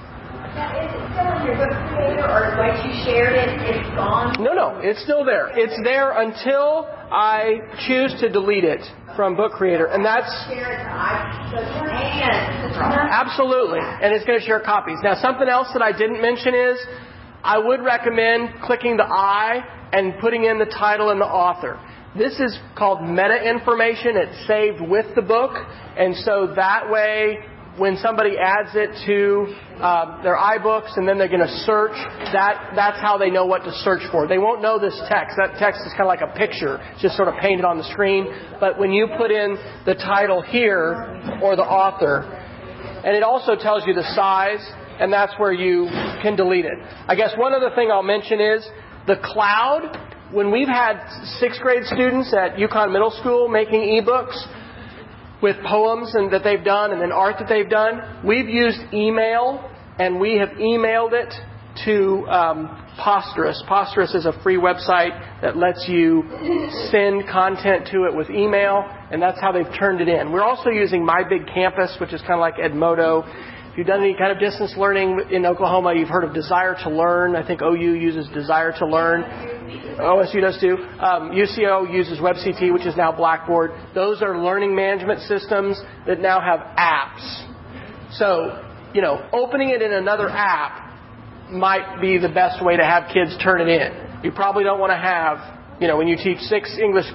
Is it still in your book creator, or once you shared it, it's gone? No, no, it's still there. It's there until I choose to delete it from Book Creator, and that's Share it to I, so and absolutely, and it's going to share copies. Now, something else that I didn't mention is I would recommend clicking the I and putting in the title and the author. This is called meta information. It's saved with the book, and so that way when somebody adds it to uh, their iBooks and then they're going to search, that that's how they know what to search for. They won't know this text. That text is kind of like a picture, just sort of painted on the screen. But when you put in the title here or the author, and it also tells you the size, and that's where you can delete it. I guess one other thing I'll mention is the cloud. When we've had sixth grade students at Yukon Middle School making ebooks, with poems and that they've done and then art that they've done. We've used email and we have emailed it to um, Posterous. Posterous is a free website that lets you send content to it with email, and that's how they've turned it in. We're also using My Big Campus, which is kind of like Edmodo. If you've done any kind of distance learning in Oklahoma, you've heard of Desire to Learn. I think OU uses Desire to Learn. OSU does too. Um, UCO uses WebCT, which is now Blackboard. Those are learning management systems that now have apps. So, you know, opening it in another app might be the best way to have kids turn it in. You probably don't want to have, you know, when you teach six English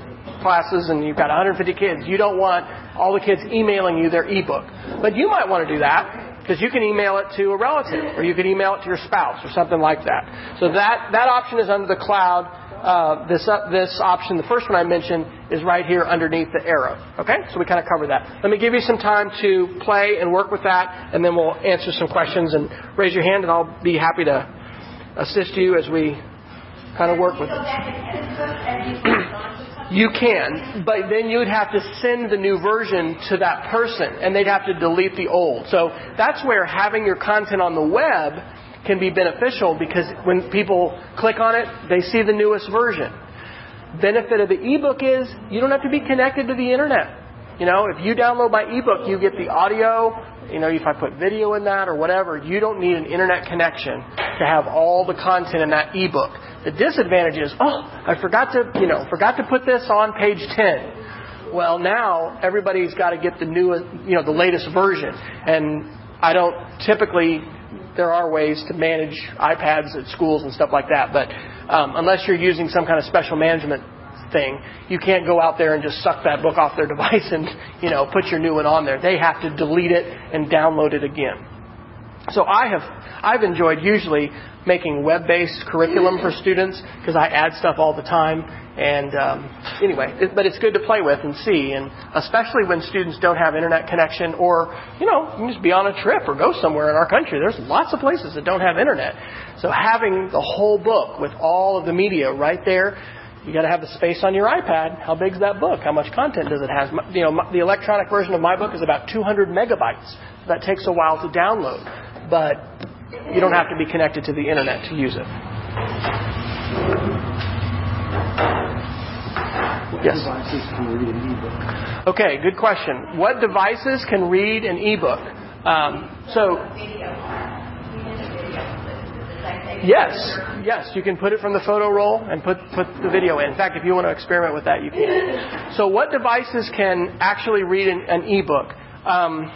classes and you've got 150 kids, you don't want all the kids emailing you their ebook. But you might want to do that because you can email it to a relative or you can email it to your spouse or something like that. So that, that option is under the cloud. Uh, this, uh, this option, the first one I mentioned, is right here underneath the arrow. Okay? So we kind of cover that. Let me give you some time to play and work with that, and then we'll answer some questions and raise your hand, and I'll be happy to assist you as we kind of work with it. You can, but then you'd have to send the new version to that person, and they'd have to delete the old. So that's where having your content on the web can be beneficial because when people click on it, they see the newest version. Benefit of the ebook is you don't have to be connected to the internet. You know, if you download my ebook, you get the audio. You know, if I put video in that or whatever, you don't need an internet connection to have all the content in that ebook. The disadvantage is, oh, I forgot to, you know, forgot to put this on page 10. Well, now everybody's got to get the newest, you know, the latest version. And I don't typically, there are ways to manage iPads at schools and stuff like that, but um, unless you're using some kind of special management thing, you can't go out there and just suck that book off their <laughs> device and, you know, put your new one on there. They have to delete it and download it again. So I have I've enjoyed usually making web-based curriculum for students because I add stuff all the time. And um, anyway, it, but it's good to play with and see, and especially when students don't have internet connection, or you know, you just be on a trip or go somewhere in our country. There's lots of places that don't have internet. So having the whole book with all of the media right there you got to have the space on your iPad. How big's that book? How much content does it have? You know, the electronic version of my book is about 200 megabytes. That takes a while to download but you don't have to be connected to the internet to use it. yes. Okay, good question. What devices can read an ebook? Um, so, yes, yes, you can put it from the photo roll and put put the video in. In fact, if you want to experiment with that, you can. So, what devices can actually read an, an ebook? Um,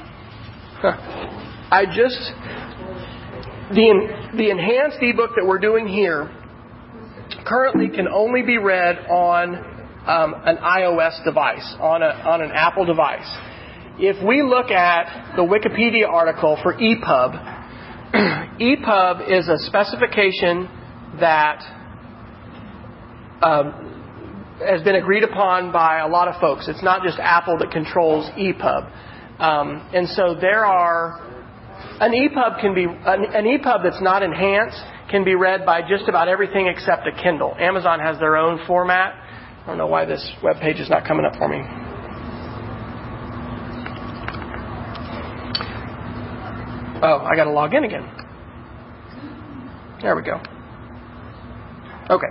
I just the, the enhanced ebook that we're doing here currently can only be read on um, an iOS device, on, a, on an Apple device. If we look at the Wikipedia article for EPUB, EPUB <clears throat> is a specification that um, has been agreed upon by a lot of folks. It's not just Apple that controls EPUB. Um, and so there are an EPUB can be an, an EPUB that's not enhanced can be read by just about everything except a Kindle. Amazon has their own format. I don't know why this web page is not coming up for me. Oh, I got to log in again. There we go. Okay.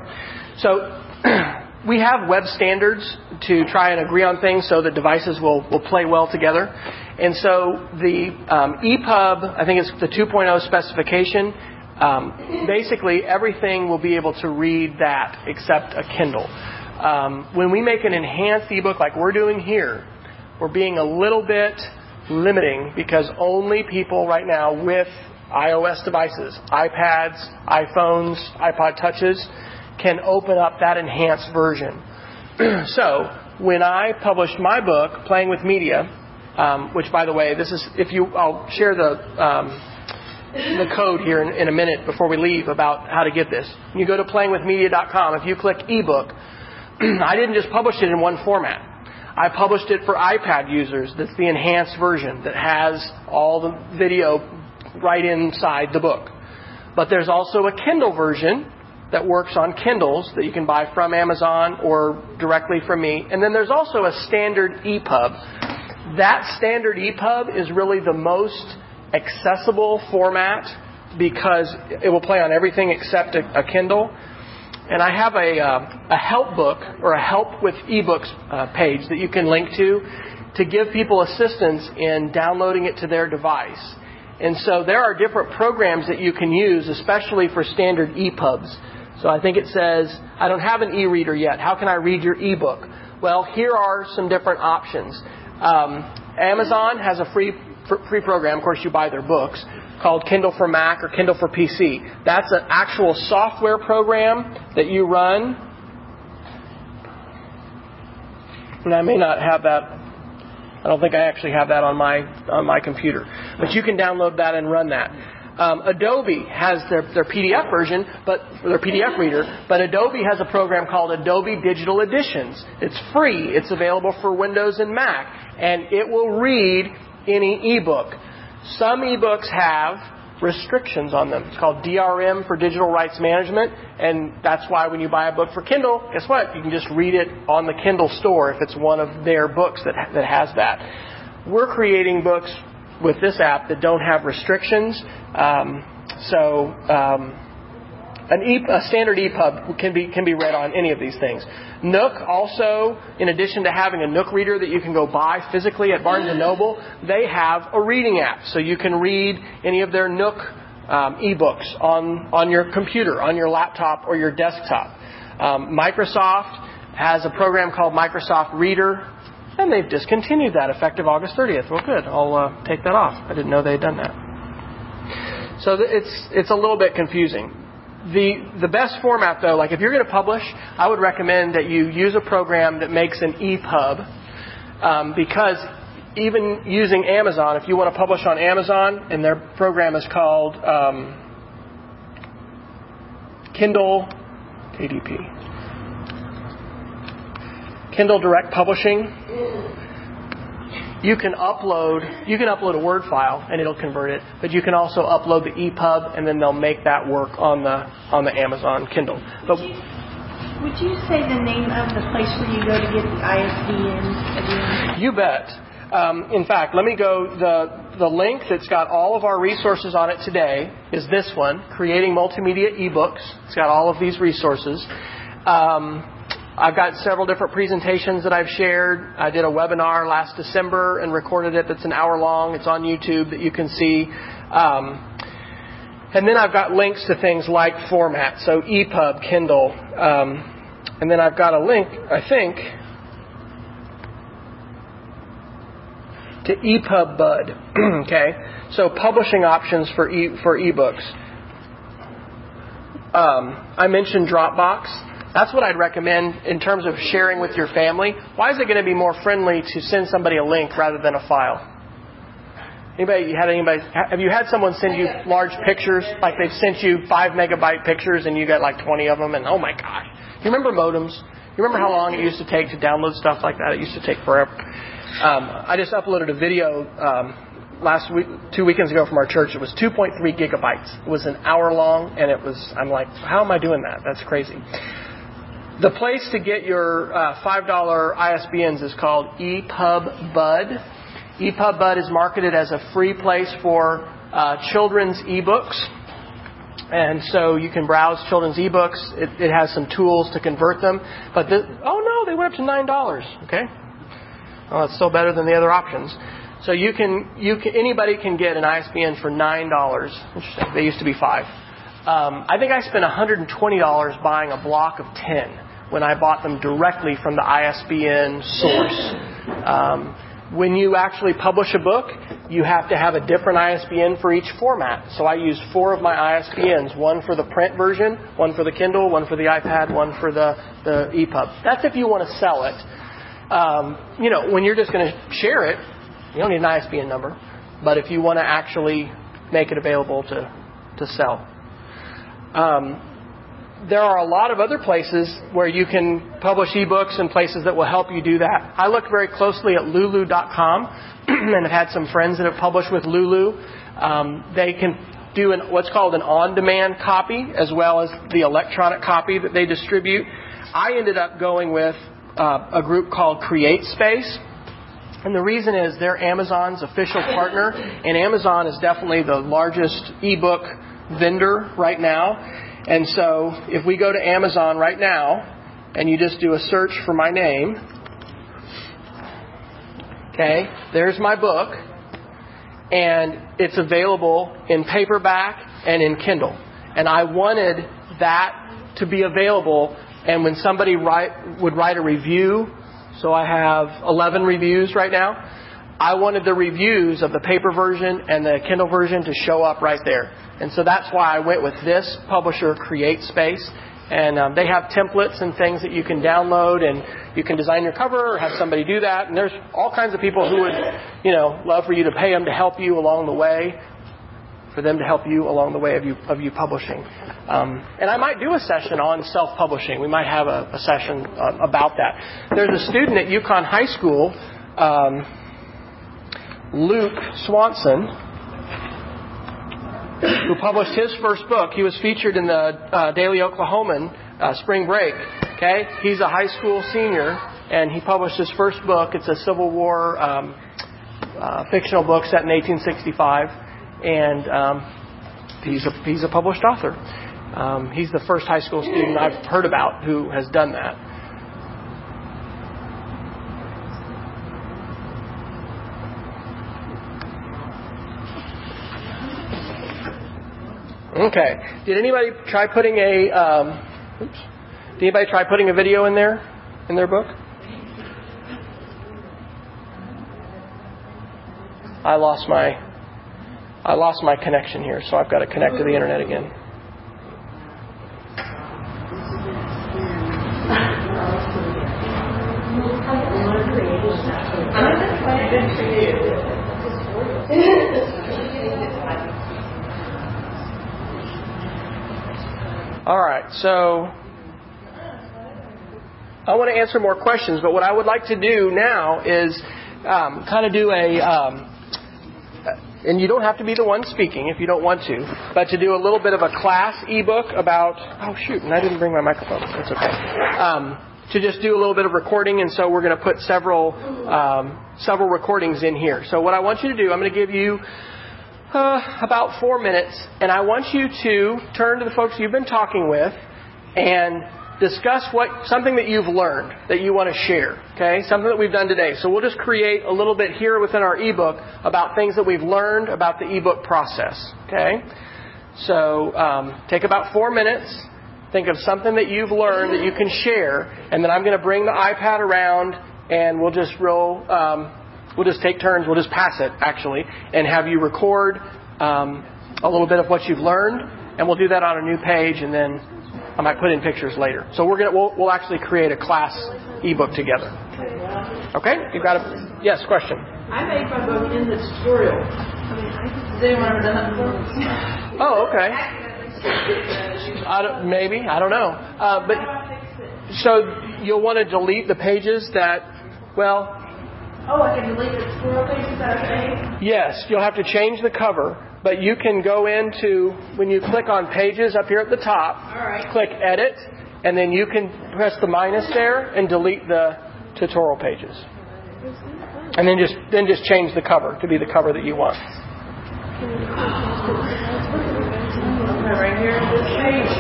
So <clears throat> we have web standards to try and agree on things so that devices will, will play well together. And so the um, EPUB, I think it's the 2.0 specification, um, basically everything will be able to read that except a Kindle. Um, when we make an enhanced ebook like we're doing here, we're being a little bit limiting because only people right now with iOS devices, iPads, iPhones, iPod touches, can open up that enhanced version. <clears throat> so when I published my book, Playing with Media, um, which by the way, this is if you, I'll share the um, the code here in, in, a minute before we leave about how to get this. You go to playingwithmedia.com. If you click ebook, <clears throat> I didn't just publish it in one format. I published it for iPad users. That's the enhanced version that has all the video right inside the book. But there's also a Kindle version that works on Kindles that you can buy from Amazon or directly from me. And then there's also a standard EPUB. That standard EPUB is really the most accessible format because it will play on everything except a, a Kindle. And I have a, uh, a help book or a help with ebooks uh, page that you can link to to give people assistance in downloading it to their device. And so there are different programs that you can use, especially for standard EPUBs. So I think it says, I don't have an e-reader yet. How can I read your ebook? Well, here are some different options. Um, Amazon has a free free program. Of course, you buy their books called Kindle for Mac or Kindle for PC. That's an actual software program that you run. And I may not have that. I don't think I actually have that on my on my computer. But you can download that and run that. Um, Adobe has their, their PDF version, but their PDF reader, but Adobe has a program called Adobe Digital Editions. It's free. It's available for Windows and Mac, and it will read any ebook. Some ebooks have restrictions on them. It's called DRM for digital rights management, and that's why when you buy a book for Kindle, guess what? You can just read it on the Kindle store if it's one of their books that that has that. We're creating books with this app that don't have restrictions. Um, so um, e- a standard EPUB can be can be read on any of these things. Nook also, in addition to having a Nook reader that you can go buy physically at Barnes and Noble, they have a reading app, so you can read any of their Nook um, ebooks on on your computer, on your laptop, or your desktop. Um, Microsoft has a program called Microsoft Reader and they've discontinued that effective August 30th. Well, good. I'll uh, take that off. I didn't know they'd done that. So it's it's a little bit confusing. The the best format though, like if you're going to publish, I would recommend that you use a program that makes an EPUB um, because even using Amazon, if you want to publish on Amazon, and their program is called um, Kindle KDP. Kindle Direct Publishing, you can upload you can upload a Word file and it'll convert it, but you can also upload the EPUB and then they'll make that work on the on the Amazon Kindle. But would you, would you say the name of the place where you go to get the ISBN? You bet. Um, in fact, let me go the the link that's got all of our resources on it today is this one, creating multimedia ebooks. It's got all of these resources. Um, I've got several different presentations that I've shared. I did a webinar last December and recorded it that's an hour long. It's on YouTube that you can see. Um, and then I've got links to things like format, so EPUB, Kindle. Um, and then I've got a link, I think, to EPUB Bud. <clears throat> okay, so publishing options for e, for ebooks. Um, I mentioned Dropbox. That's what I'd recommend in terms of sharing with your family. Why is it going to be more friendly to send somebody a link rather than a file? Anybody had anybody have you had someone send you large pictures like they've sent you five megabyte pictures and you got like twenty of them and oh my gosh. You remember modems? You remember how long it used to take to download stuff like that? It used to take forever. Um, I just uploaded a video um, last week, two weekends ago from our church. It was 2.3 gigabytes. It was an hour long, and it was. I'm like, how am I doing that? That's crazy. The place to get your uh, $5 ISBNs is called EPUB Bud. EPUB Bud is marketed as a free place for uh, children's ebooks. And so you can browse children's ebooks. It, it has some tools to convert them. But the, oh no, they went up to nine dollars. Okay, well, it's still better than the other options. So you can, you can, anybody can get an ISBN for nine dollars. Interesting. They used to be five. Um, I think I spent $120 buying a block of 10 when I bought them directly from the ISBN source. Um, when you actually publish a book, you have to have a different ISBN for each format. So I use four of my ISBNs, one for the print version, one for the Kindle, one for the iPad, one for the, the EPUB. That's if you want to sell it. Um, you know, when you're just going to share it, you don't need an ISBN number. But if you want to actually make it available to, to sell. Um, there are a lot of other places where you can publish ebooks and places that will help you do that. I look very closely at lulu.com <clears throat> and have had some friends that have published with Lulu. Um, they can do an, what's called an on-demand copy as well as the electronic copy that they distribute. I ended up going with uh, a group called CreateSpace. And the reason is they're Amazon's official partner, and Amazon is definitely the largest ebook vendor right now. And so if we go to Amazon right now and you just do a search for my name, okay, there's my book, and it's available in paperback and in Kindle. And I wanted that to be available, and when somebody write, would write a review, so I have 11 reviews right now, I wanted the reviews of the paper version and the Kindle version to show up right there. And so that's why I went with this publisher, CreateSpace. And um, they have templates and things that you can download, and you can design your cover or have somebody do that. And there's all kinds of people who would, you know, love for you to pay them to help you along the way, for them to help you along the way of you of you publishing. Um, and I might do a session on self-publishing. We might have a, a session uh, about that. There's a student at Yukon High School, um, Luke Swanson who published his first book. He was featured in the uh, Daily Oklahoman uh, Spring Break. Okay, he's a high school senior, and he published his first book. It's a Civil War um, uh, fictional book set in 1865, and um, he's a he's a published author. Um, he's the first high school student I've heard about who has done that. Okay. Did anybody try putting a um, oops? Did anybody try putting a video in there in their book? I lost my I lost my connection here, so I've got to connect to the internet again. <laughs> All right, so I want to answer more questions, but what I would like to do now is um, kind of do a, um, and you don't have to be the one speaking if you don't want to, but to do a little bit of a class ebook about, oh shoot, and I didn't bring my microphone. That's okay. Um, to just do a little bit of recording, and so we're going to put several um, several recordings in here. So what I want you to do, I'm going to give you uh, about four minutes, and I want you to turn to the folks you've been talking with and discuss what something that you've learned that you want to share. Okay, something that we've done today. So we'll just create a little bit here within our ebook about things that we've learned about the ebook process. Okay, so um, take about four minutes. Think of something that you've learned that you can share, and then I'm going to bring the iPad around, and we'll just roll. Um, We'll just take turns. We'll just pass it, actually, and have you record um, a little bit of what you've learned, and we'll do that on a new page, and then I might put in pictures later. So we're gonna we'll, we'll actually create a class ebook together. Okay? you've got a yes question? I made my book in the tutorial. Has anyone ever done that before? Oh, okay. I don't, maybe I don't know, uh, but so you'll want to delete the pages that well Oh, I can delete the squirrel page, is that okay? Yes, you'll have to change the cover, but you can go into, when you click on pages up here at the top, All right. click edit, and then you can press the minus there and delete the tutorial pages. And then just then just change the cover to be the cover that you want. right here, this page,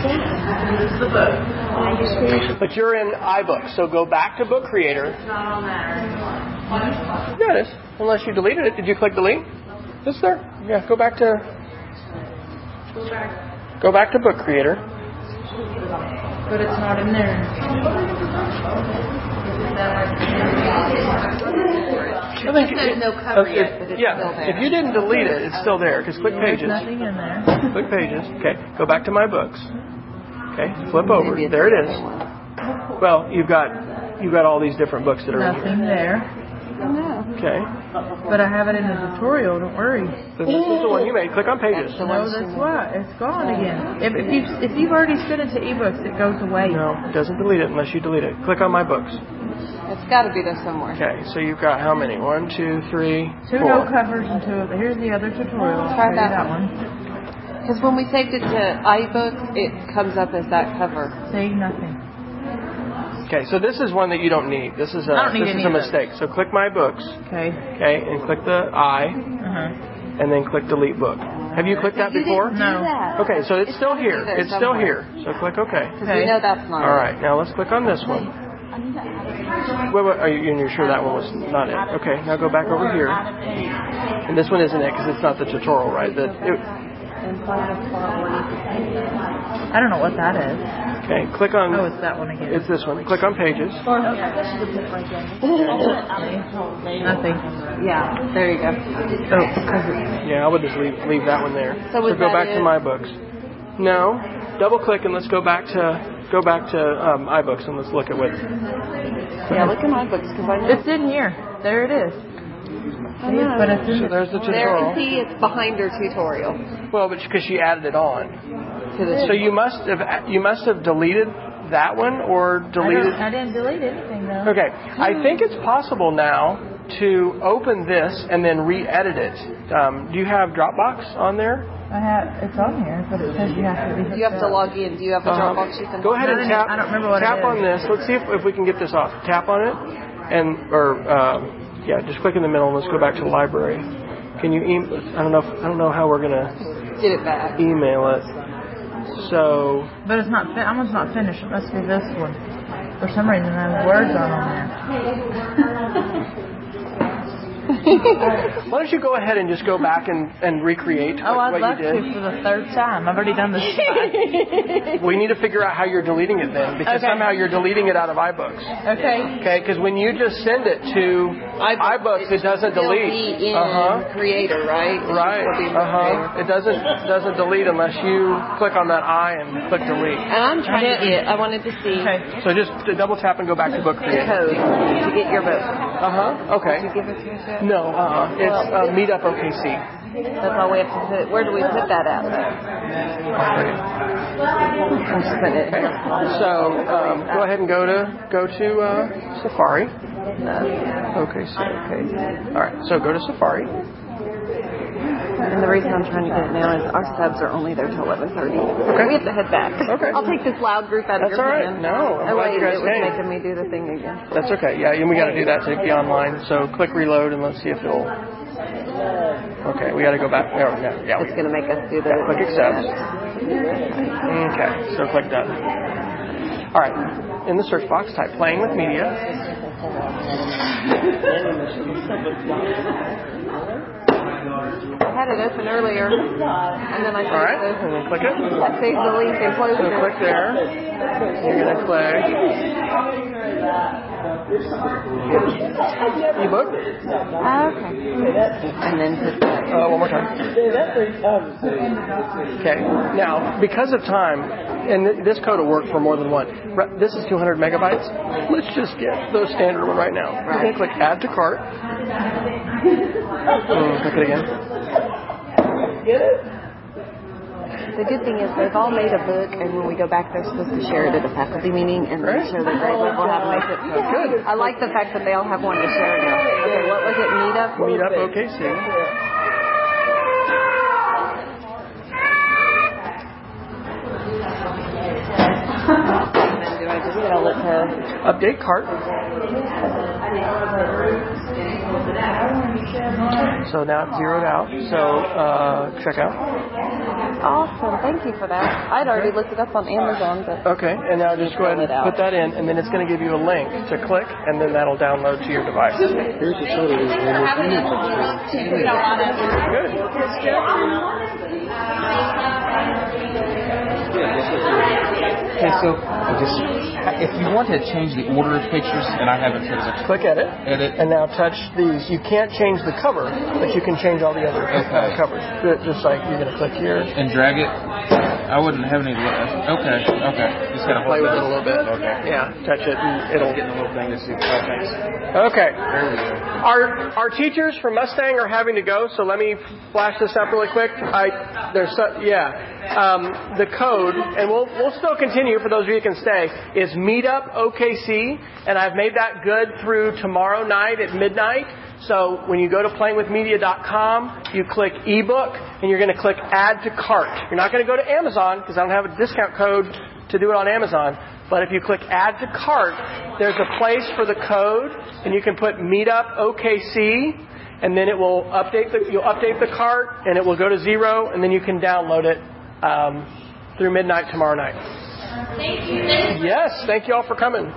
this is the book. But you're in iBooks, so go back to Book Creator. It's not on there. Yeah, it is. Unless you deleted it. Did you click delete? It's there. Yeah, go back to Go back. to Book Creator. But it's not in there. I think There's no cover if- yet, but it's yeah, still there. if you didn't delete it, it's still there. Because click There's pages. nothing in there. Click pages. Okay, go back to my books. Okay, flip over. There There it is. Well, you've got you've got all these different books that are in here. Nothing there. Okay, But I have it in the tutorial, don't worry. then this is the one you made. Click on pages. No, that's why. It's gone again. If, if you if you've already sent it to iBooks, it goes away. No, it doesn't delete it unless you delete it. Click on my books. It's got to be there somewhere. Okay, so you've got how many? One, two, three, Two four. no covers and two. Here's the other tutorial. I'll Try that that one. one. Because when we saved it to iBooks, it comes up as that cover. See nothing. Okay, so this is one that you don't need. This is a I don't need this is a of those. mistake. So click my books. Okay. Okay, and click the I, Uh-huh. and then click delete book. Have you clicked that before? No. Okay, so it's, It's still here. there It's still here. So click OK. Because Okay. we know that's not All right, now let's click on this one. Wait, wait, are you, and you're sure that one was not it? Okay, now go back over here. And this one isn't it because it's not the tutorial, right? The, it, I don't know what that is. okay, click on. Oh, it's that one again. It's this one. Click on pages. <laughs> Nothing. Yeah, there you go. Oh, 'cause it- Yeah, I would just leave leave that one there. So was go that back to my books. No, double click and let's go back to go back to um, iBooks and let's look at what. Yeah, look at my books because I know. it's in here. There it is. I know. But it's in So there's the tutorial. There, tutorial. see, it's behind her tutorial. Well, but because she added it on, To the so you must have you must have deleted that one or deleted. don't, I didn't delete anything though. Okay, I think it's possible now to open this and then re-edit it. Um, do you have Dropbox on there? I have it's on here, but it says you have to be. You have to log in. Do you have a Uh-huh. Dropbox you can Go ahead and tap. I don't remember what it tap is. on this. Let's see if, if we can get this off. Tap on it, and or um, yeah, just click in the middle and let's go back to the library. Can you? E- I don't know. If, I don't know how we're gonna get it back? email it. So But it's not. Fin- that one's not finished. It must be this one. For some reason, I have words on on there. <laughs> why don't you go ahead and just go back and, and recreate Oh, what, I'd what love you to for the third time. I've already done this. <laughs> We need to figure out how you're deleting it then, because Okay. somehow you're deleting it out of iBooks. okay. Okay, because when you just send it to iBooks, it doesn't Still delete. be in Uh huh. Creator, right? It Right. still be in Uh huh. It doesn't doesn't delete unless you click on that I and click delete. And I'm trying to get. I wanted to see Okay. So just double tap and go back to book the creator. code to get your book. Uh huh. Okay. Did you give it to us yet? No. Uh huh. It's uh, Meetup OKC. That's all we have to put. Where do we put that at? though? I'm just putting. So um, go ahead and go to go to uh, Safari. Okay. So okay. All right. So go to Safari. And the reason I'm trying to get it now is our subs are only there till 11:30. Okay. We have to head back. Okay. I'll take this loud group out of That's your all right. hand. No, I'm Oh glad wait, you guys it was came. making me do the thing again. That's okay. Yeah, and we got to do that to be online. So click reload and let's see if it'll. Okay, we got to go back. Oh, no, yeah, we, It's gonna make us do the. click accept. Okay, so click done. All right, in the search box, type playing with media. I had it open earlier, and then I All right, saved and then click it. I saved the link and closed So it. click there. You're gonna play ebook. Ah, okay. And then put that. Uh, one more time. Okay. Now, because of time, and this code will work for more than one. This is 200 megabytes. Let's just get the standard one right now. You're gonna click Add to Cart. <laughs> Mm, click it again. The good thing is they've all made a book, and when we go back, they're supposed to share it at a faculty meeting and Right. show their grade level how to make it. So Good. I like the fact that they all have one to share now. Okay, what was it? Meetup. Meetup OKC. And then do I just tell it to? Update cart. So now it's zeroed out. So uh, check out. Awesome. Thank you for that. I'd already looked it up on Amazon, but Okay, and now just go ahead and put that in, and then it's going to give you a link to click, and then that'll download to your device. Here's the total. Good. Okay, so just if you want to change the order of pictures, and I haven't up, Click edit, edit. and now touch these. You can't change the cover, but you can change all the other uh, Okay. covers. Just like you're going to click here, and drag it. I wouldn't have any. Okay, okay. Just gotta play hold with it a little bit. Okay. Yeah, touch it, and it'll. Getting a little thing to see. Thanks. Okay. There we go. Our our teachers from Mustang are having to go, so let me flash this up really quick. I there's so, yeah. Um, the code, and we'll we'll still continue for those of you who can stay. Is Meetup OKC, and I've made that good through tomorrow night at midnight. So when you go to playingwithmedia.com, you click ebook, and you're going to click add to cart. You're not going to go to Amazon because I don't have a discount code to do it on Amazon. But if you click add to cart, there's a place for the code, and you can put Meetup OKC, and then it will update the you'll update the cart, and it will go to zero, and then you can download it um, through midnight tomorrow night. Thank you. Yes, thank you all for coming.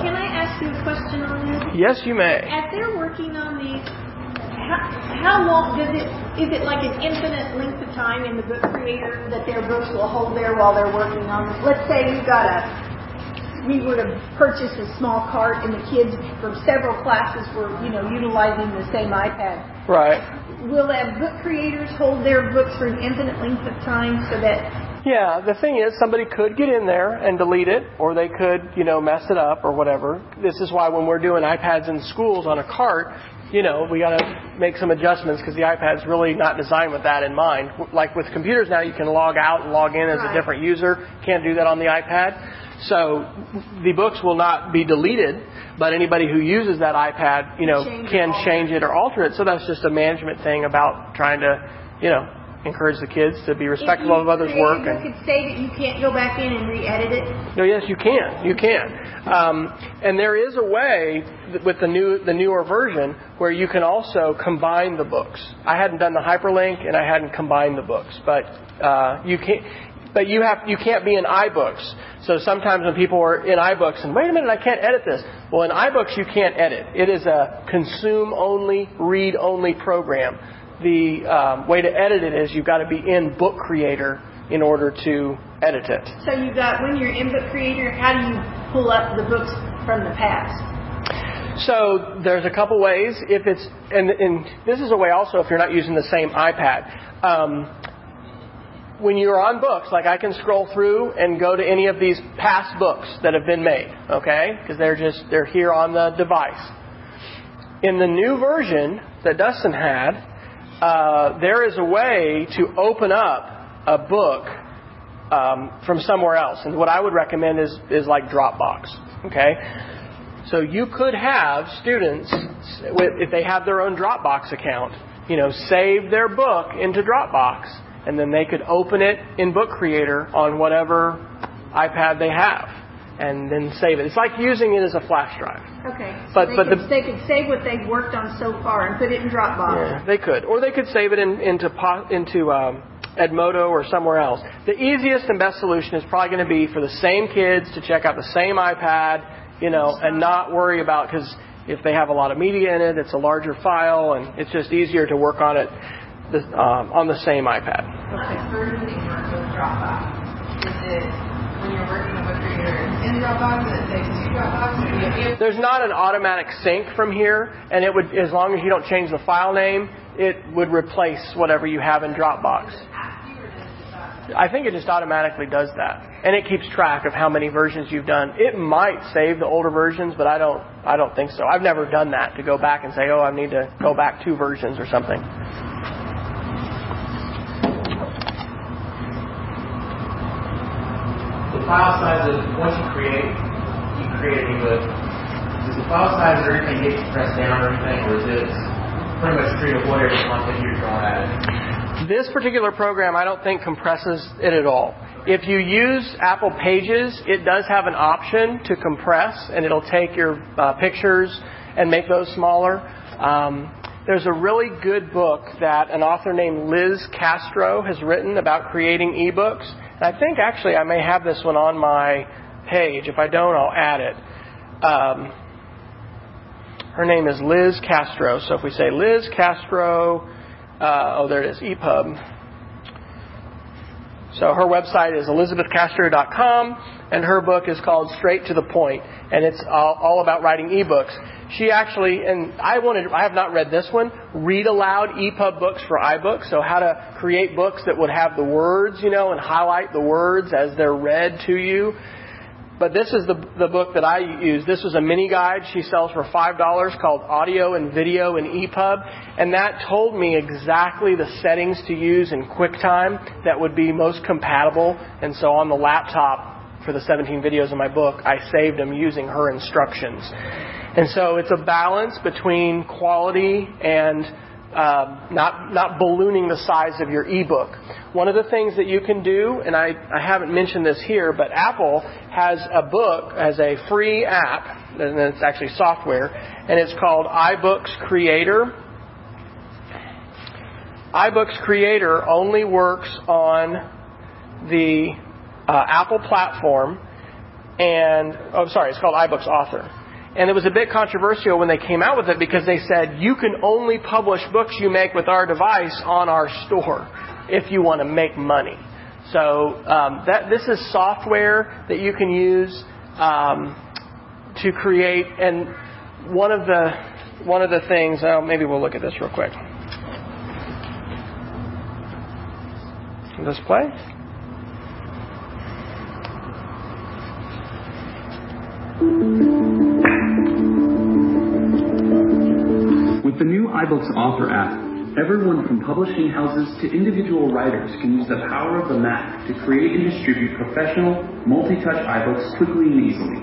Can I ask you a question on this? Yes, you may. As they're working on these, how, how long does it? Is it like an infinite length of time in the book creator that their books will hold there while they're working on this? Let's say you got a, we were to purchase a small cart and the kids from several classes were, you know, utilizing the same iPad. Right. Will that book creators hold their books for an infinite length of time so that Yeah, the thing is, somebody could get in there and delete it, or they could, you know, mess it up or whatever. This is why when we're doing iPads in schools on a cart, you know, we got to make some adjustments because the iPad's really not designed with that in mind. Like with computers now, you can log out and log in as a different user. Can't do that on the iPad. So the books will not be deleted, but anybody who uses that iPad, you know, Change can alter change it or alter it. So that's just a management thing about trying to, you know, <laughs> encourage the kids to be respectful of others' work. You could say that you can't go back in and re-edit it. no, yes, you can. You can. Um, and there is a way with the new the newer version where you can also combine the books. I hadn't done the hyperlink and I hadn't combined the books, but uh, you can't. But you have you can't be in iBooks. So sometimes when people are in iBooks and wait a minute, I can't edit this. Well, in iBooks you can't edit. It is a consume only, read only program. The um, way to edit it is you've got to be in Book Creator in order to edit it. So you've got when you're in book creator, how do you pull up the books from the past? So there's a couple ways. If it's and, and this is a way also if you're not using the same iPad. Um, when you're on books, like I can scroll through and go to any of these past books that have been made, okay? Because they're just they're here on the device. In the new version that Dustin had, uh, there is a way to open up a book um, from somewhere else, and what I would recommend is is like Dropbox, okay? So you could have students, if they have their own Dropbox account, you know, save their book into Dropbox, and then they could open it in Book Creator on whatever iPad they have, and then save it. It's like using it as a flash drive. Okay. So But- they, but could, the- they could save what they've worked on so far and put it in Dropbox. Yeah, they could, or they could save it in, into into um, Edmodo or somewhere else. The easiest and best solution is probably going to be for the same kids to check out the same iPad, you know, and not worry about because if they have a lot of media in it, it's a larger file, and it's just easier to work on it the, um, on the same iPad. What version do you work with Dropbox? Is it when you're working with Creator in Dropbox and it saves to Dropbox, or do you have There's not an automatic sync from here, and it would, as long as you don't change the file name, it would replace whatever you have in Dropbox. I think it just automatically does that, and it keeps track of how many versions you've done. It might save the older versions, but I don't. I don't think so. I've never done that to go back and say, "Oh, I need to go back two versions or something." File size of once you create, you create an ebook. Does the file size or anything get compressed down or anything, or is it pretty much true to whatever content you're throwing at it? This particular program, I don't think compresses it at all. If you use Apple Pages, it does have an option to compress, and it'll take your uh, pictures and make those smaller. Um, there's a really good book that an author named Liz Castro has written about creating ebooks. I think actually I may have this one on my page. If I don't, I'll add it. Um, her name is Liz Castro. So if we say Liz Castro, uh, oh, there it is, EPUB. So her website is elizabethcastro.com, and her book is called Straight to the Point, and it's all, all about writing ebooks. She actually, and I wanted, I have not read this one, read aloud EPUB books for iBooks, so how to create books that would have the words, you know, and highlight the words as they're read to you. But this is the, the book that I use. This was a mini guide she sells for $5 called Audio and Video in EPUB. And that told me exactly the settings to use in QuickTime that would be most compatible. And so on the laptop for the 17 videos in my book, I saved them using her instructions. And so it's a balance between quality and uh, not not ballooning the size of your ebook. One of the things that you can do, and I, I haven't mentioned this here, but Apple has a book as a free app, and it's actually software, and it's called iBooks Creator. iBooks Creator only works on the uh, Apple platform, and oh, sorry, it's called iBooks Author. And it was a bit controversial when they came out with it because they said you can only publish books you make with our device on our store if you want to make money. So um, that this is software that you can use um, to create. And one of the one of the things, oh, maybe we'll look at this real quick. This play. With the new iBooks Author app, everyone from publishing houses to individual writers can use the power of the Mac to create and distribute professional, multi-touch iBooks quickly and easily.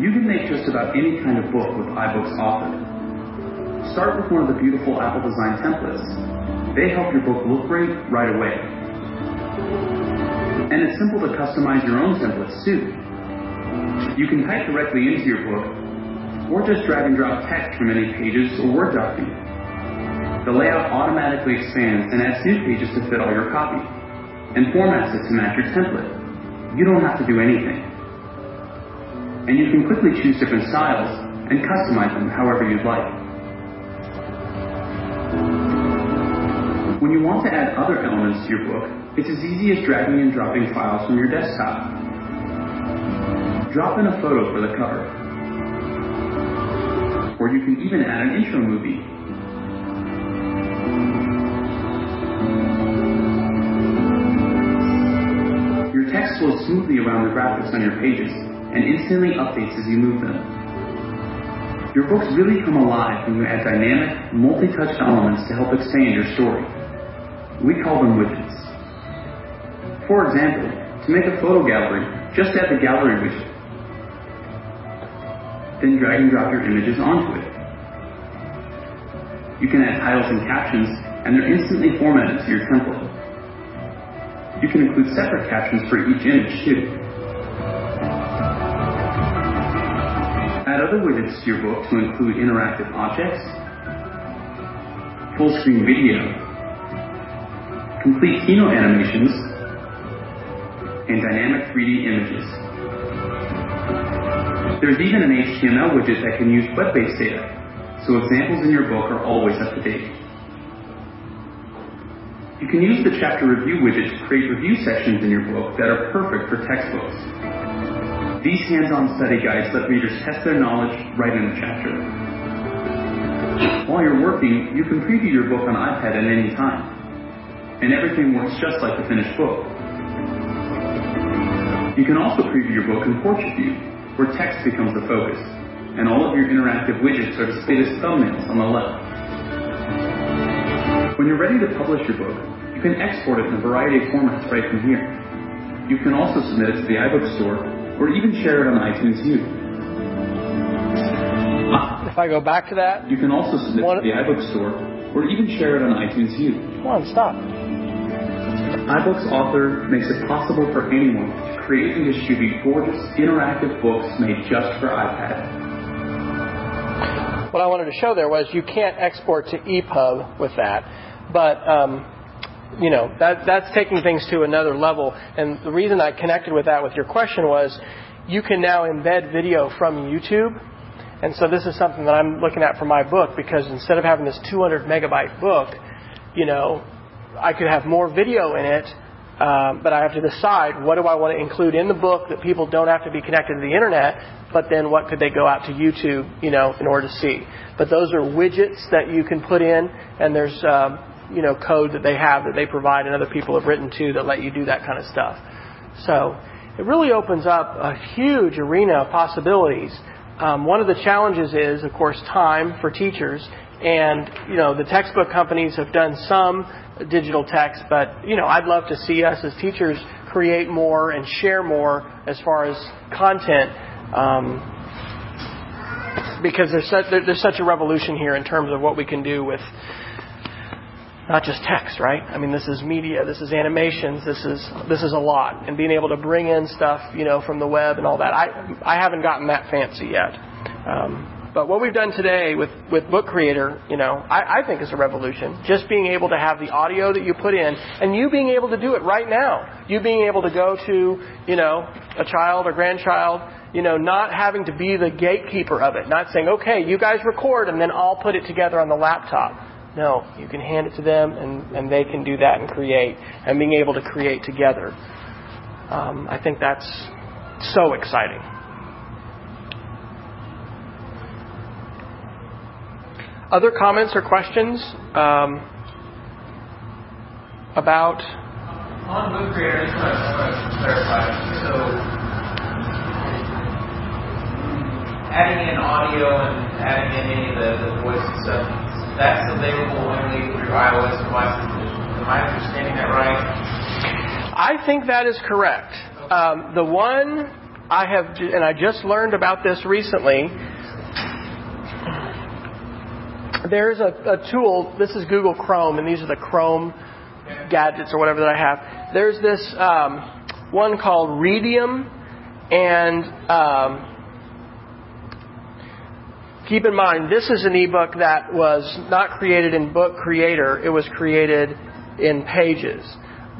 You can make just about any kind of book with iBooks Author. Start with one of the beautiful Apple Design templates. They help your book look great right away. And it's simple to customize your own templates too. You can type directly into your book, or just drag and drop text from any pages or Word document. The layout automatically expands and adds new pages to fit all your copy, and formats it to match your template. You don't have to do anything. And you can quickly choose different styles and customize them however you'd like. When you want to add other elements to your book, it's as easy as dragging and dropping files from your desktop. Drop in a photo for the cover. Or you can even add an intro movie. Your text flows smoothly around the graphics on your pages and instantly updates as you move them. Your books really come alive when you add dynamic, multi-touch elements to help expand your story. We call them widgets. For example, to make a photo gallery, just add the gallery widget. Then drag and drop your images onto it. You can add titles and captions, and they're instantly formatted to your template. You can include separate captions for each image, too. Add other widgets to your book to include interactive objects, full screen video, complete keynote animations, and dynamic 3D images. There's even an HTML widget that can use web-based data, so examples in your book are always up to date. You can use the chapter review widget to create review sections in your book that are perfect for textbooks. These hands-on study guides let readers test their knowledge right in the chapter. While you're working, you can preview your book on iPad at any time. And everything works just like the finished book. You can also preview your book in portrait view, where text becomes the focus, and all of your interactive widgets are displayed as thumbnails on the left. When you're ready to publish your book, you can export it in a variety of formats right from here. You can also submit it to the iBook Store or even share it on iTunes U. If I go back to that, You can also submit to the iBook Store or even share it on iTunes U. come on, stop. iBooks Author makes it possible for anyone to create and distribute gorgeous, interactive books made just for iPad. What I wanted to show there was you can't export to EPUB with that, but um, you know that that's taking things to another level. And the reason I connected with that with your question was you can now embed video from YouTube. And so this is something that I'm looking at for my book because instead of having this 200 megabyte book, you know, I could have more video in it, um, but I have to decide what do I want to include in the book that people don't have to be connected to the internet, but then what could they go out to YouTube, you know, in order to see. But those are widgets that you can put in, and there's, um, you know, code that they have that they provide and other people have written too that let you do that kind of stuff. So it really opens up a huge arena of possibilities. Um, one of the challenges is, of course, time for teachers. And, you know, the textbook companies have done some digital text, but, you know, I'd love to see us as teachers create more and share more as far as content. Um, because there's such, there's such a revolution here in terms of what we can do with not just text, right? I mean, this is media, this is animations, this is this is a lot, and being able to bring in stuff, you know, from the web and all that. I I haven't gotten that fancy yet, um, but what we've done today with with Book Creator, you know, I, I think is a revolution. Just being able to have the audio that you put in, and you being able to do it right now. You being able to go to, you know, a child or grandchild. You know, not having to be the gatekeeper of it, not saying, okay, you guys record and then I'll put it together on the laptop. No, you can hand it to them and, and they can do that and create and being able to create together. Um, I think that's so exciting. Other comments or questions um, about? On Book Creator, I just want to, clarify. So, adding in audio and adding in any of the, the voice and stuff, that's available only through iOS devices. Am I understanding that right? I think that is correct. Um, the one I have, and I just learned about this recently. There's a, a tool. This is Google Chrome, and these are the Chrome gadgets or whatever that I have. There's this um, one called Readium, and um, keep in mind this is an ebook that was not created in Book Creator. It was created in Pages,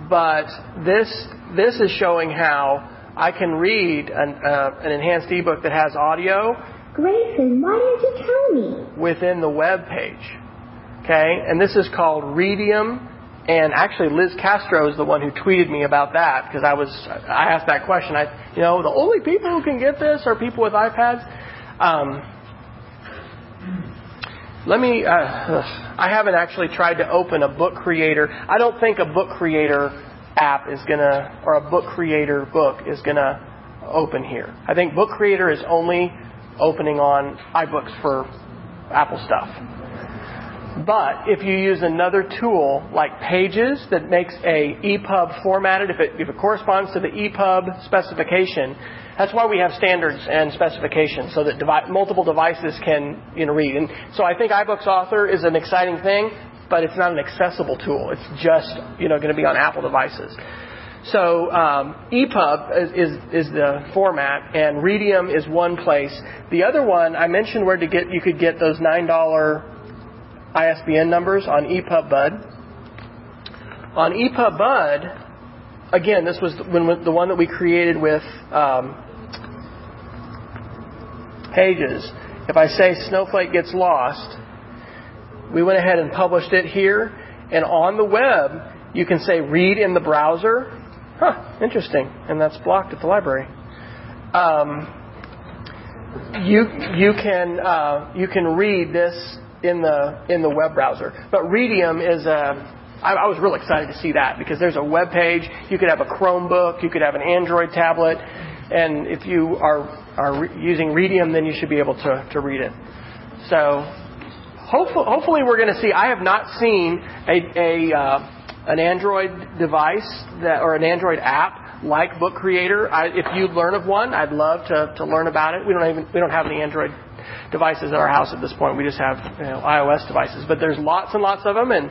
but this this is showing how I can read an, uh, an enhanced ebook that has audio Grayson, why didn't you tell me? within the web page. Okay, and this is called Readium. And actually, Liz Castro is the one who tweeted me about that because I was I asked that question. I you know the only people who can get this are people with iPads. Um, let me. Uh, I haven't actually tried to open a book creator. I don't think a book creator app is gonna or a book creator book is gonna open here. I think book creator is only opening on iBooks for Apple stuff. But if you use another tool like Pages that makes a EPUB formatted, if it, if it corresponds to the EPUB specification, that's why we have standards and specifications so that devi- multiple devices can you know, read. And so I think iBooks Author is an exciting thing, but it's not an accessible tool. It's just you know going to be on Apple devices. So um, EPUB is, is, is the format, and Readium is one place. The other one I mentioned where to get you could get those nine dollar ISBN numbers on E EPUB Bud. On E EPUB Bud, again, this was when the one that we created with um, Pages. If I say Snowflake gets lost, we went ahead and published it here, and on the web you can say read in the browser. Huh, interesting, and that's blocked at the library. Um, you you can uh, you can read this in the in the web browser. But Readium is a I, was real excited to see that because there's a web page. You could have a Chromebook, you could have an Android tablet, and if you are are re- using Readium, then you should be able to to read it. So hopefully, hopefully we're going to see. I have not seen a, a uh, an Android device that or an Android app like Book Creator. I, if you learn of one, I'd love to, to learn about it. We don't even we don't have any Android devices at our house at this point. We just have you know, iOS devices, but there's lots and lots of them, and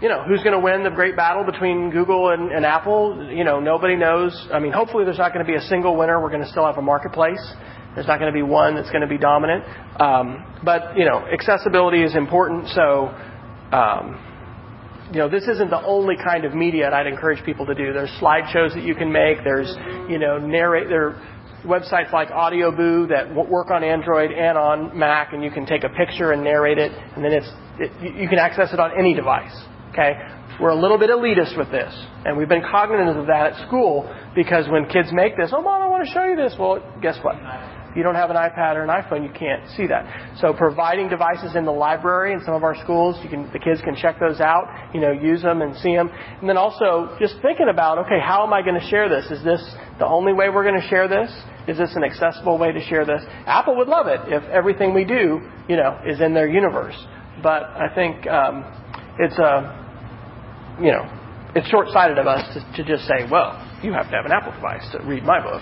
you know who's going to win the great battle between Google and, and Apple? You know nobody knows. I mean, hopefully there's not going to be a single winner. We're going to still have a marketplace. There's not going to be one that's going to be dominant. Um, but you know, accessibility is important. So. Um, you know, this isn't the only kind of media that I'd encourage people to do. There's slideshows that you can make. There's, you know, narrate. There websites like AudioBoo that work on Android and on Mac, and you can take a picture and narrate it, and then it's it, you can access it on any device. Okay, we're a little bit elitist with this, and we've been cognizant of that at school because when kids make this, oh mom, I want to show you this. Well, guess what? If you don't have an iPad or an iPhone, you can't see that. So providing devices in the library in some of our schools, you can, the kids can check those out, you know, use them and see them. And then also just thinking about, okay, how am I going to share this? Is this the only way we're going to share this? Is this an accessible way to share this? Apple would love it if everything we do, you know, is in their universe. But I think um, it's a, you know, it's short-sighted of us to, to just say, well, you have to have an Apple device to read my book.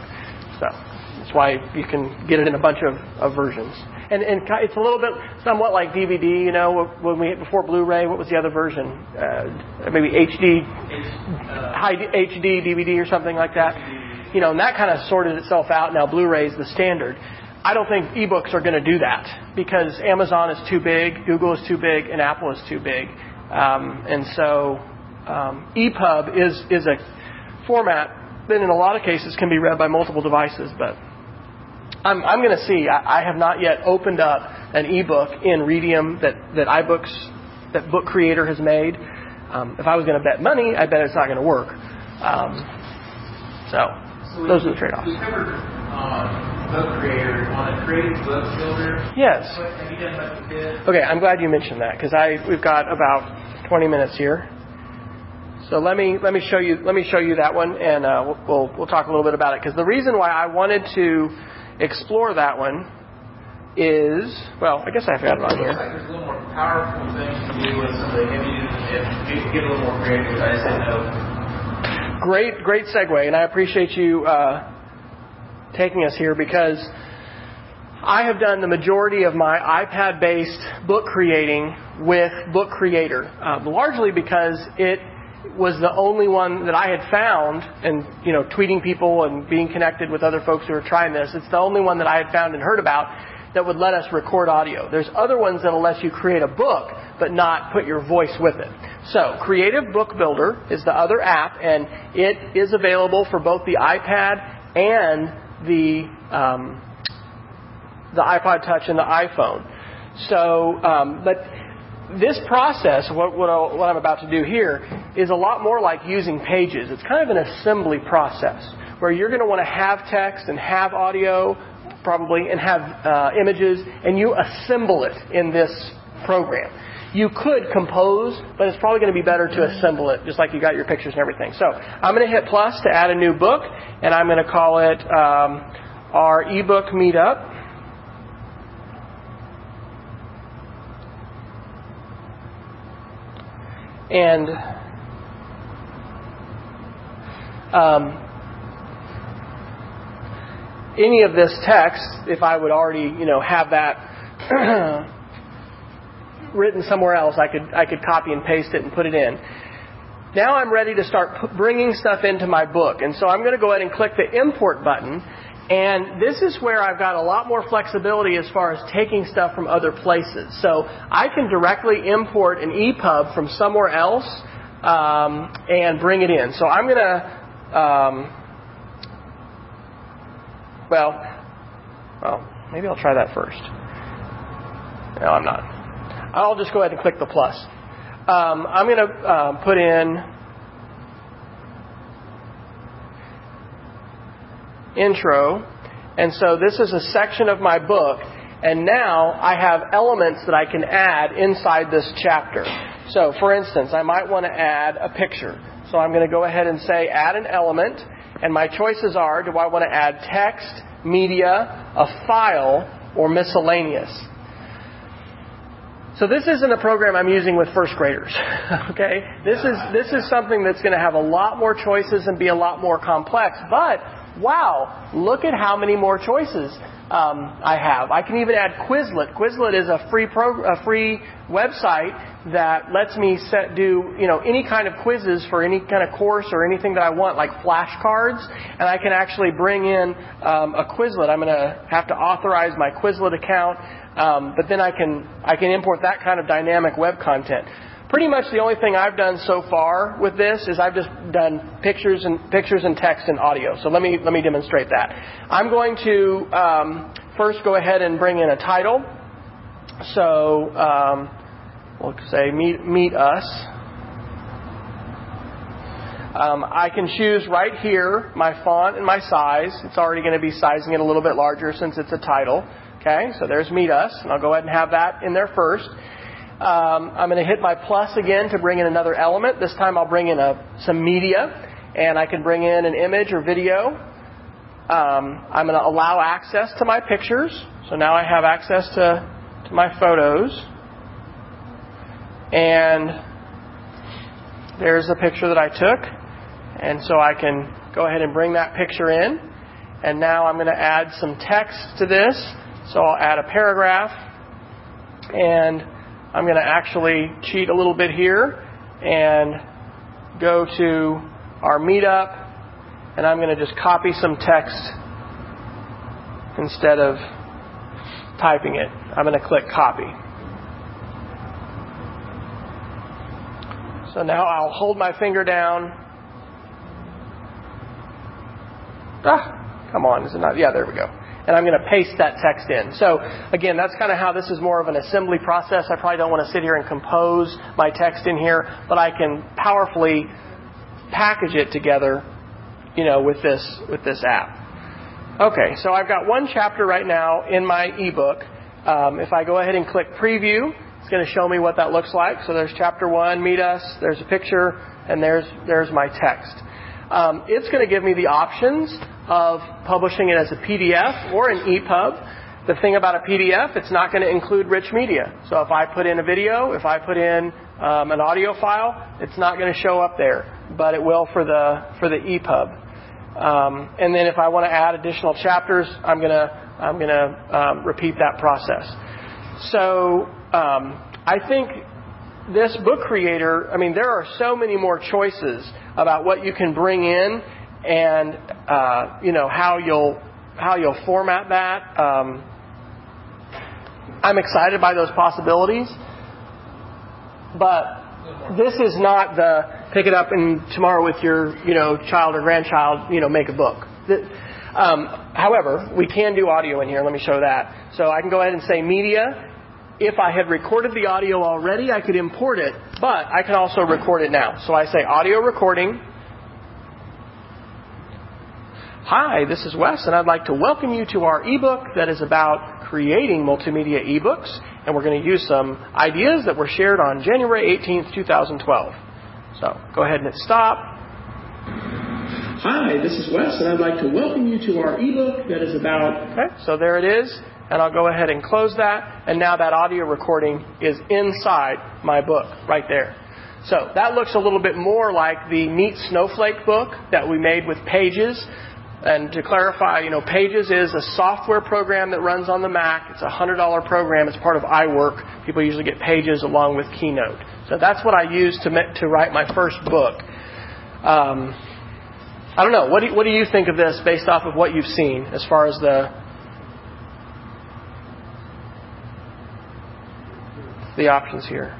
So. That's why you can get it in a bunch of, of versions. And, and it's a little bit, somewhat like DVD. You know, when we before Blu-ray, what was the other version? Uh, maybe HD, high HD DVD or something like that. You know, and that kind of sorted itself out. Now Blu-ray is the standard. I don't think ebooks are going to do that because Amazon is too big, Google is too big, and Apple is too big. Um, and so um, EPUB is is a format that in a lot of cases can be read by multiple devices, but I'm, I'm going to see. I, I, have not yet opened up an ebook in Readium that, that iBooks, that Book Creator has made. Um, if I was going to bet money, I bet it's not going to work. Um, so, so those are the trade offs. We covered uh, Book Creator on a creative book builder. Yes. Have you done much with it? Okay, I'm glad you mentioned that because I we've got about 20 minutes here. So let me let me show you let me show you that one, and uh, we'll, we'll, we'll talk a little bit about it because the reason why I wanted to explore that one is, well, I guess I have it on here. There's a little more powerful things to do with the if get a little more creative. I said no. Great, great segue, and I appreciate you uh, taking us here because I have done the majority of my iPad-based book creating with Book Creator, uh, largely because it was the only one that I had found, and you know, tweeting people and being connected with other folks who are trying this. It's the only one that I had found and heard about that would let us record audio. There's other ones that'll let you create a book, but not put your voice with it. So, Creative Book Builder is the other app, and it is available for both the iPad and the um, the iPod Touch and the iPhone. So, um, but this process, what, what, what, I'm about to do here, is a lot more like using pages. It's kind of an assembly process where you're going to want to have text and have audio, probably, and have uh, images, and you assemble it in this program. You could compose, but it's probably going to be better to assemble it, just like you got your pictures and everything. So I'm going to hit plus to add a new book, and I'm going to call it um, our ebook meetup. And um, any of this text, if I would already, you know, have that <clears throat> written somewhere else, I could I could copy and paste it and put it in. Now I'm ready to start bringing stuff into my book, and so I'm going to go ahead and click the import button. And this is where I've got a lot more flexibility as far as taking stuff from other places. So I can directly import an EPUB from somewhere else um, and bring it in. So I'm going to, um, well, well, maybe I'll try that first. No, I'm not. I'll just go ahead and click the plus. Um, I'm going to uh, put in intro. And so this is a section of my book. And now I have elements that I can add inside this chapter. So, for instance, I might want to add a picture. So I'm going to go ahead and say add an element. And my choices are do I want to add text, media, a file, or miscellaneous? So this isn't a program I'm using with first graders. <laughs> okay? This is this is something that's going to have a lot more choices and be a lot more complex. But wow, look at how many more choices um, I have. I can even add Quizlet. Quizlet is a free a free website that lets me set do you know any kind of quizzes for any kind of course or anything that I want, like flashcards, and I can actually bring in um, a Quizlet. I'm going to have to authorize my Quizlet account, um, but then I can I can import that kind of dynamic web content pretty much the only thing I've done so far with this is I've just done pictures and pictures and text and audio. So let me let me demonstrate that. I'm going to um, first go ahead and bring in a title. So um, we'll say meet meet us. Um, I can choose right here my font and my size. It's already going to be sizing it a little bit larger since it's a title. Okay, so there's meet us, and I'll go ahead and have that in there first. Um, I'm going to hit my plus again to bring in another element. This time I'll bring in a, some media, and I can bring in an image or video. Um, I'm going to allow access to my pictures. So now I have access to, to my photos. And there's a picture that I took. And so I can go ahead and bring that picture in. And now I'm going to add some text to this. So I'll add a paragraph. And I'm going to actually cheat a little bit here and go to our meetup and I'm going to just copy some text instead of typing it. I'm going to click copy. So now I'll hold my finger down. Ah, come on, is it not? Yeah, there we go and I'm going to paste that text in. So again, that's kind of how this is more of an assembly process. I probably don't want to sit here and compose my text in here, but I can powerfully package it together, you know, with this with this app. Okay, so I've got one chapter right now in my ebook. Um, if I go ahead and click preview, it's going to show me what that looks like. So there's chapter one, meet us. There's a picture, and there's there's my text. Um, it's going to give me the options of publishing it as a PDF or an EPUB. The thing about a PDF, it's not going to include rich media. So if I put in a video, if I put in um, an audio file, it's not going to show up there, but it will for the for the EPUB. Um, and then if I want to add additional chapters, I'm going to I'm going to um, repeat that process. So um, I think this book creator, I mean, there are so many more choices about what you can bring in and uh, you know how you'll how you'll format that. Um, I'm excited by those possibilities, but this is not the pick it up and tomorrow with your you know child or grandchild you know make a book. Um, however, we can do audio in here. Let me show that. So I can go ahead and say media. If I had recorded the audio already, I could import it, but I can also record it now. So I say audio recording, Hi, this is Wes, and I'd like to welcome you to our ebook that is about creating multimedia ebooks, and we're going to use some ideas that were shared on January 18th, 2012. So go ahead and hit stop. Hi, this is Wes, and I'd like to welcome you to our ebook that is about. Okay, so there it is, and I'll go ahead and close that, and now that audio recording is inside my book right there. So that looks a little bit more like the Meet Snowflake book that we made with Pages. And to clarify, you know, Pages is a software program that runs on the Mac. It's a $100 program. It's part of iWork. People usually get Pages along with Keynote. So that's what I used to, to write my first book. Um, I don't know. What do, what do you think of this based off of what you've seen as far as the the options here?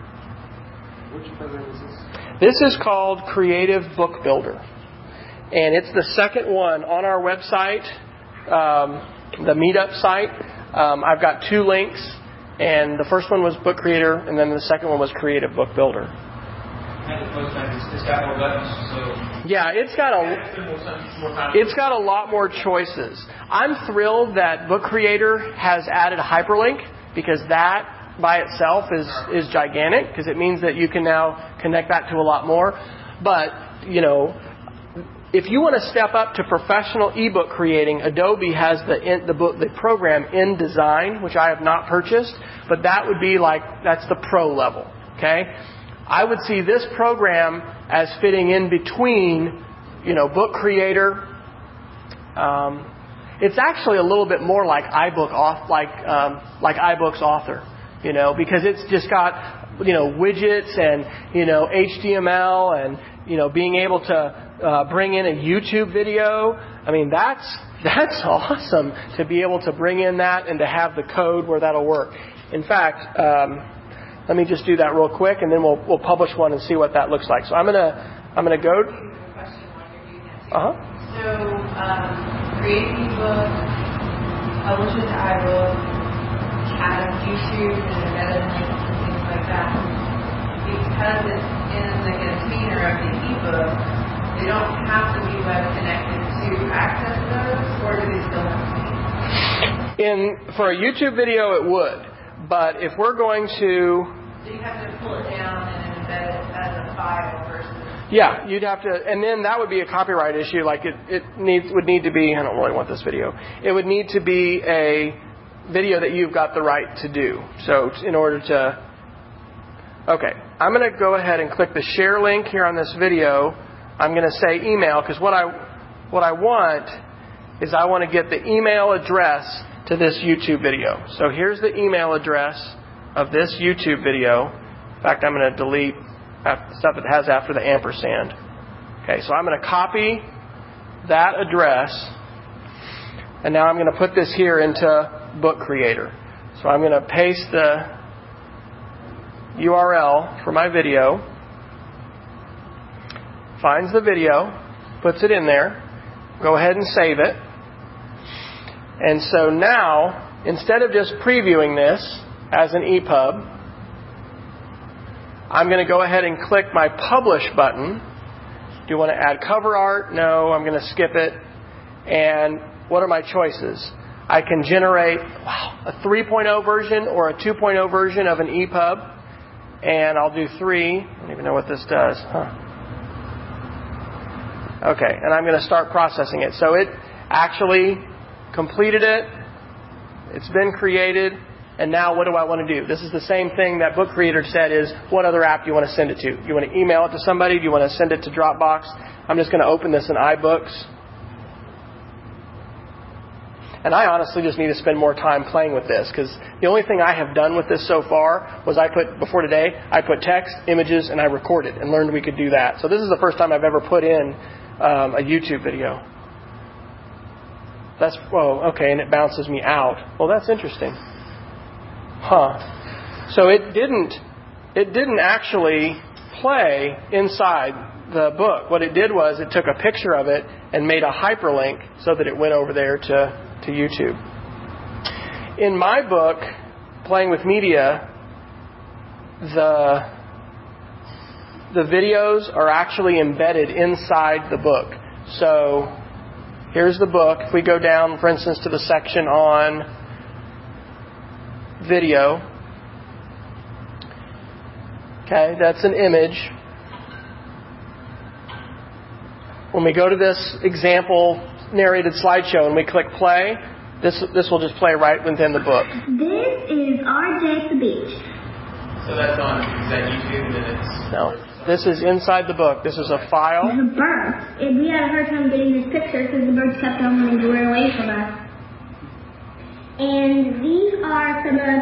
Which program is this? This is called Creative Book Builder and it's the second one on our website, um, the Meetup site. Um, I've got two links, and the first one was Book Creator, and then the second one was Creative Book Builder. Yeah, it's got a it's got a lot more choices. I'm thrilled that Book Creator has added a hyperlink because that by itself is is gigantic because it means that you can now connect that to a lot more. But you know, if you want to step up to professional ebook creating, Adobe has the in, the book the program InDesign, which I have not purchased, but that would be like that's the pro level. Okay, I would see this program as fitting in between, you know, Book Creator. Um, it's actually a little bit more like iBook off like um, like iBooks Author, you know, because it's just got you know widgets and you know HTML and you know being able to uh, bring in a YouTube video. I mean that's <laughs> that's awesome to be able to bring in that and to have the code where that'll work. In fact, um, let me just do that real quick and then we'll we'll publish one and see what that looks like. So I'm gonna I'm gonna go. Uh huh. So um, create ebook, publish it to iBook, have YouTube and embedded links and things like that. Because it's in the container of the ebook, they don't have to be web connected to access those, or do they still have to be? In for a YouTube video, it would, but if we're going to So you have to pull it down and embed it as a file versus Yeah, you'd have to, and then that would be a copyright issue. Like it, it needs would need to be. I don't really want this video. It would need to be a video that you've got the right to do. So in order to, okay, I'm going to go ahead and click the share link here on this video. I'm going to say email because what I what I want is I want to get the email address to this YouTube video. So here's the email address of this YouTube video. In fact, I'm going to delete stuff it has after the ampersand. Okay, so I'm going to copy that address, and now I'm going to put this here into Book Creator. So I'm going to paste the URL for my video, finds the video, puts it in there, go ahead and save it. And so now, instead of just previewing this as an EPUB, I'm going to go ahead and click my Publish button. Do you want to add cover art? No, I'm going to skip it. And what are my choices? I can generate wow, a 3.0 version or a 2.0 version of an EPUB. And I'll do three. I don't even know what this does. Huh. Okay, and I'm going to start processing it. So it actually completed it. It's been created. And now what do I want to do? This is the same thing that Book Creator said is what other app do you want to send it to? Do you want to email it to somebody? Do you want to send it to Dropbox? I'm just going to open this in iBooks. And I honestly just need to spend more time playing with this because the only thing I have done with this so far was I put, before today, I put text, images, and I recorded and learned we could do that. So this is the first time I've ever put in um, a YouTube video. That's, oh, okay, and it bounces me out. Well, that's interesting. Huh. So it didn't it didn't actually play inside the book. What it did was it took a picture of it and made a hyperlink so that it went over there to, to YouTube. In my book, Playing with Media, the the videos are actually embedded inside the book. So here's the book. If we go down, for instance, to the section on video. Okay, that's an image. When we go to this example narrated slideshow and we click play, this, this will just play right within the book. This is our day at the beach. So that's on, is that YouTube and it's. No, this is inside the book. This is a file. There's a bird. And we had a hard time getting this picture because the bird kept on wanting to run away from us. And these are some of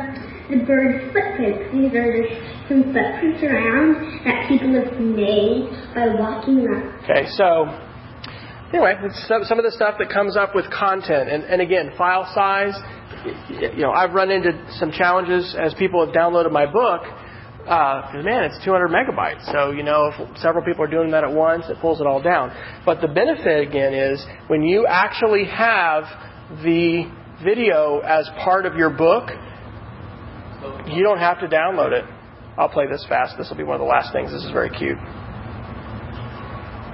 the bird's footprints. These are some footprints around that people have made by walking around. Okay, so anyway, some of the stuff that comes up with content, and, and again, file size. You know, I've run into some challenges as people have downloaded my book. Uh, because man, it's 200 megabytes. So you know, if several people are doing that at once, it pulls it all down. But the benefit again is when you actually have the video as part of your book, you don't have to download it. I'll play this fast. This will be one of the last things. This is very cute.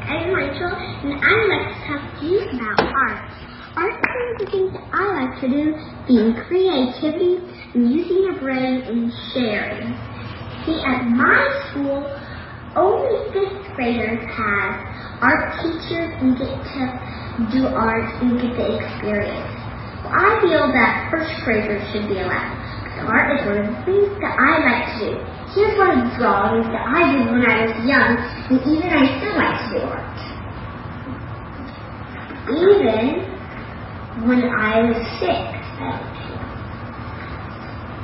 I'm Rachel, and I'd like to talk to you about art. Art is one of the things that I like to do, being creativity and using your brain and sharing. See, at my school, only fifth graders have art teachers and get to do art and get the experience. Well, I feel that first graders should be allowed. Art is one of the things that I like to do. Here's one of the drawings that I did when I was young, and even I still like to do art. Even when I was six,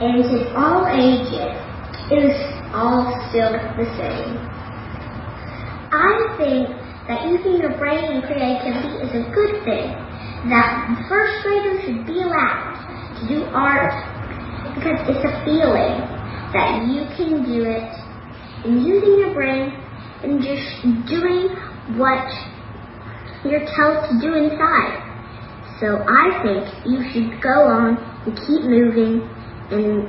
and to all ages, it was all still the same. I think that using your brain and creativity is a good thing. That first graders should be allowed to do art because it's a feeling that you can do it and using your brain and just doing what you're told to do inside. So I think you should go on and keep moving and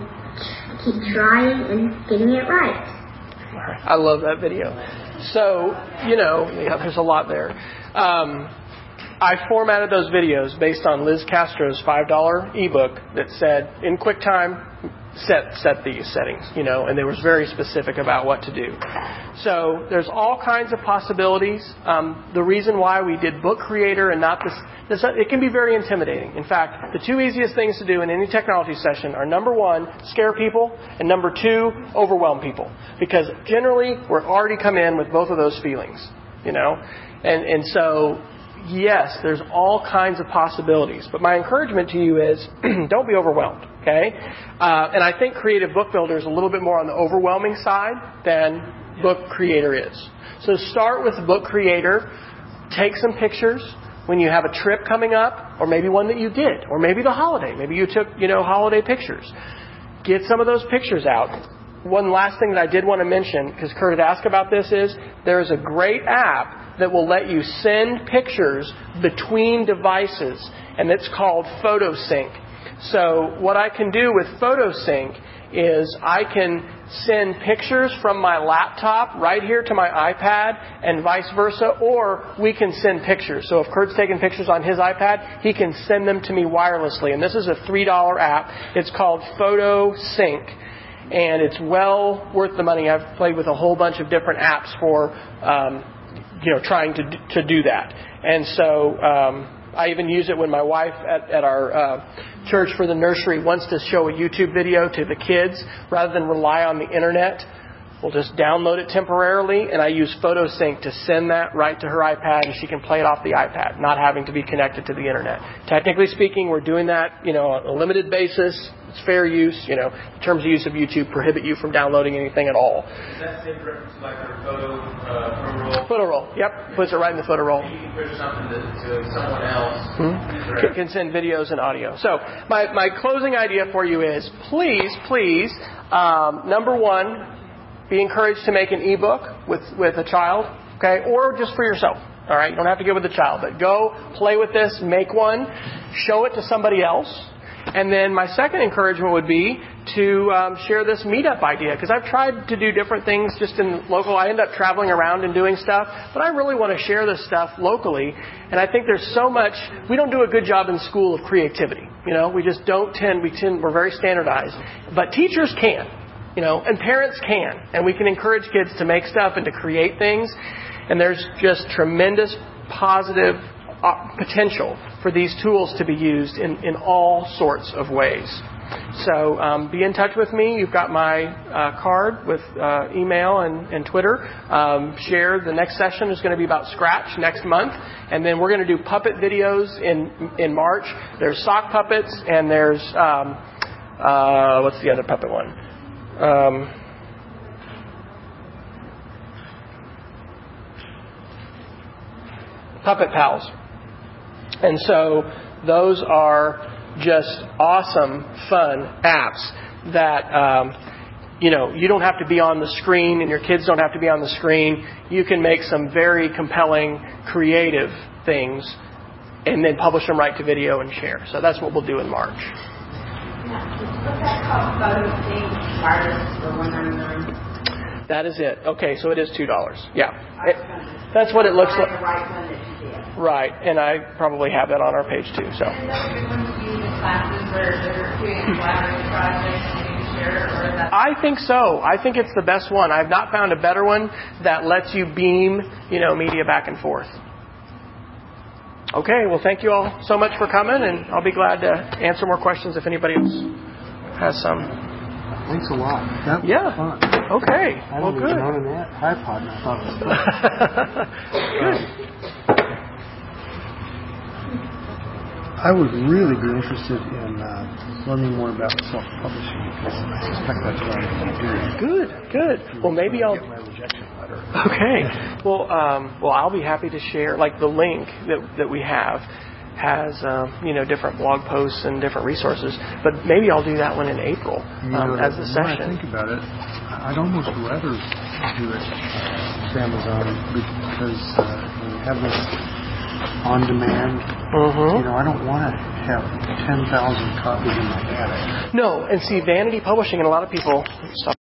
keep trying and getting it right. I love that video. So, you know, yeah, there's a lot there. Um, I formatted those videos based on Liz Castro's $5 ebook that said, in QuickTime, set set these settings, you know, and they was very specific about what to do. So there's all kinds of possibilities. Um, the reason why we did Book Creator and not this, this, it can be very intimidating. In fact, the two easiest things to do in any technology session are number one, scare people, and number two, overwhelm people, because generally we're already come in with both of those feelings, you know, and and so yes, there's all kinds of possibilities. But my encouragement to you is <clears throat> don't be overwhelmed, okay? Uh, and I think Creative Book Builder is a little bit more on the overwhelming side than Book Creator is. So start with Book Creator, take some pictures. When you have a trip coming up, or maybe one that you did, or maybe the holiday, maybe you took, you know, holiday pictures. Get some of those pictures out one last thing that I did want to mention, because Kurt had asked about this, is there is a great app that will let you send pictures between devices, and it's called PhotoSync. So what I can do with PhotoSync is I can send pictures from my laptop right here to my iPad and vice versa, or we can send pictures. So if Kurt's taking pictures on his iPad, he can send them to me wirelessly. And this is a $3 app. It's called PhotoSync and it's well worth the money. I've played with a whole bunch of different apps for, um, you know, trying to to do that. And so um, I even use it when my wife at, at our uh, church for the nursery wants to show a YouTube video to the kids rather than rely on the internet. We'll just download it temporarily, and I use PhotoSync to send that right to her iPad, and she can play it off the iPad, not having to be connected to the internet. Technically speaking, we're doing that, you know, on a limited basis. It's fair use, you know. terms of use of YouTube prohibit you from downloading anything at all. Is that different like a photo, uh, photo roll? Photo roll, yep. Puts it right in the photo roll. You can push something to, to someone else. Mm-hmm. Can, can send videos and audio. So my, my closing idea for you is please, please, um, number one, be encouraged to make an ebook with, with a child, okay, or just for yourself. All right, you don't have to go with the child, but go play with this, make one, show it to somebody else. And then my second encouragement would be to um, share this meetup idea because I've tried to do different things just in local. I end up traveling around and doing stuff, but I really want to share this stuff locally. And I think there's so much we don't do a good job in school of creativity. You know, we just don't tend. We tend we're very standardized, but teachers can. You know, and parents can. And we can encourage kids to make stuff and to create things. And there's just tremendous positive uh, potential for these tools to be used in, in all sorts of ways. So um, be in touch with me. You've got my uh, card with uh, email and, and Twitter. Um, share. The next session is going to be about Scratch next month, and then we're going to do puppet videos in in March. There's sock puppets, and there's um, uh, what's the other puppet one? Um, Puppet Pals. And so those are just awesome, fun apps that, um, you know, you don't have to be on the screen and your kids don't have to be on the screen. You can make some very compelling, creative things and then publish them right to video and share. So that's what we'll do in March. That is it. Okay, so it is two dollars. Yeah, it, that's what it looks like. Right, and I probably have that on our page too. So. share, or is that? I think so. I think it's the best one. I've not found a better one that lets you beam, you know, media back and forth. Okay, well, thank you all so much for coming, and I'll be glad to answer more questions if anybody else has some. Thanks a lot. That Yeah. fun. Okay, I well, good. iPod, and I thought it was fun. <laughs> good. I would really be interested in uh, learning more about self-publishing because I suspect that's what I'm going to do. Good, good. Well, maybe I'll. Get my rejection letter. Okay. <laughs> Well, um, well, I'll be happy to share. Like the link that that we have has um, you know different blog posts and different resources. But maybe I'll do that one in April You know, um, as the more I session. think about it, I'd almost rather do it with Amazon because uh, you have this on demand, Mm-hmm. you know, I don't want to have 10,000 copies in my attic. No, and see, vanity publishing, and a lot of people. Stop.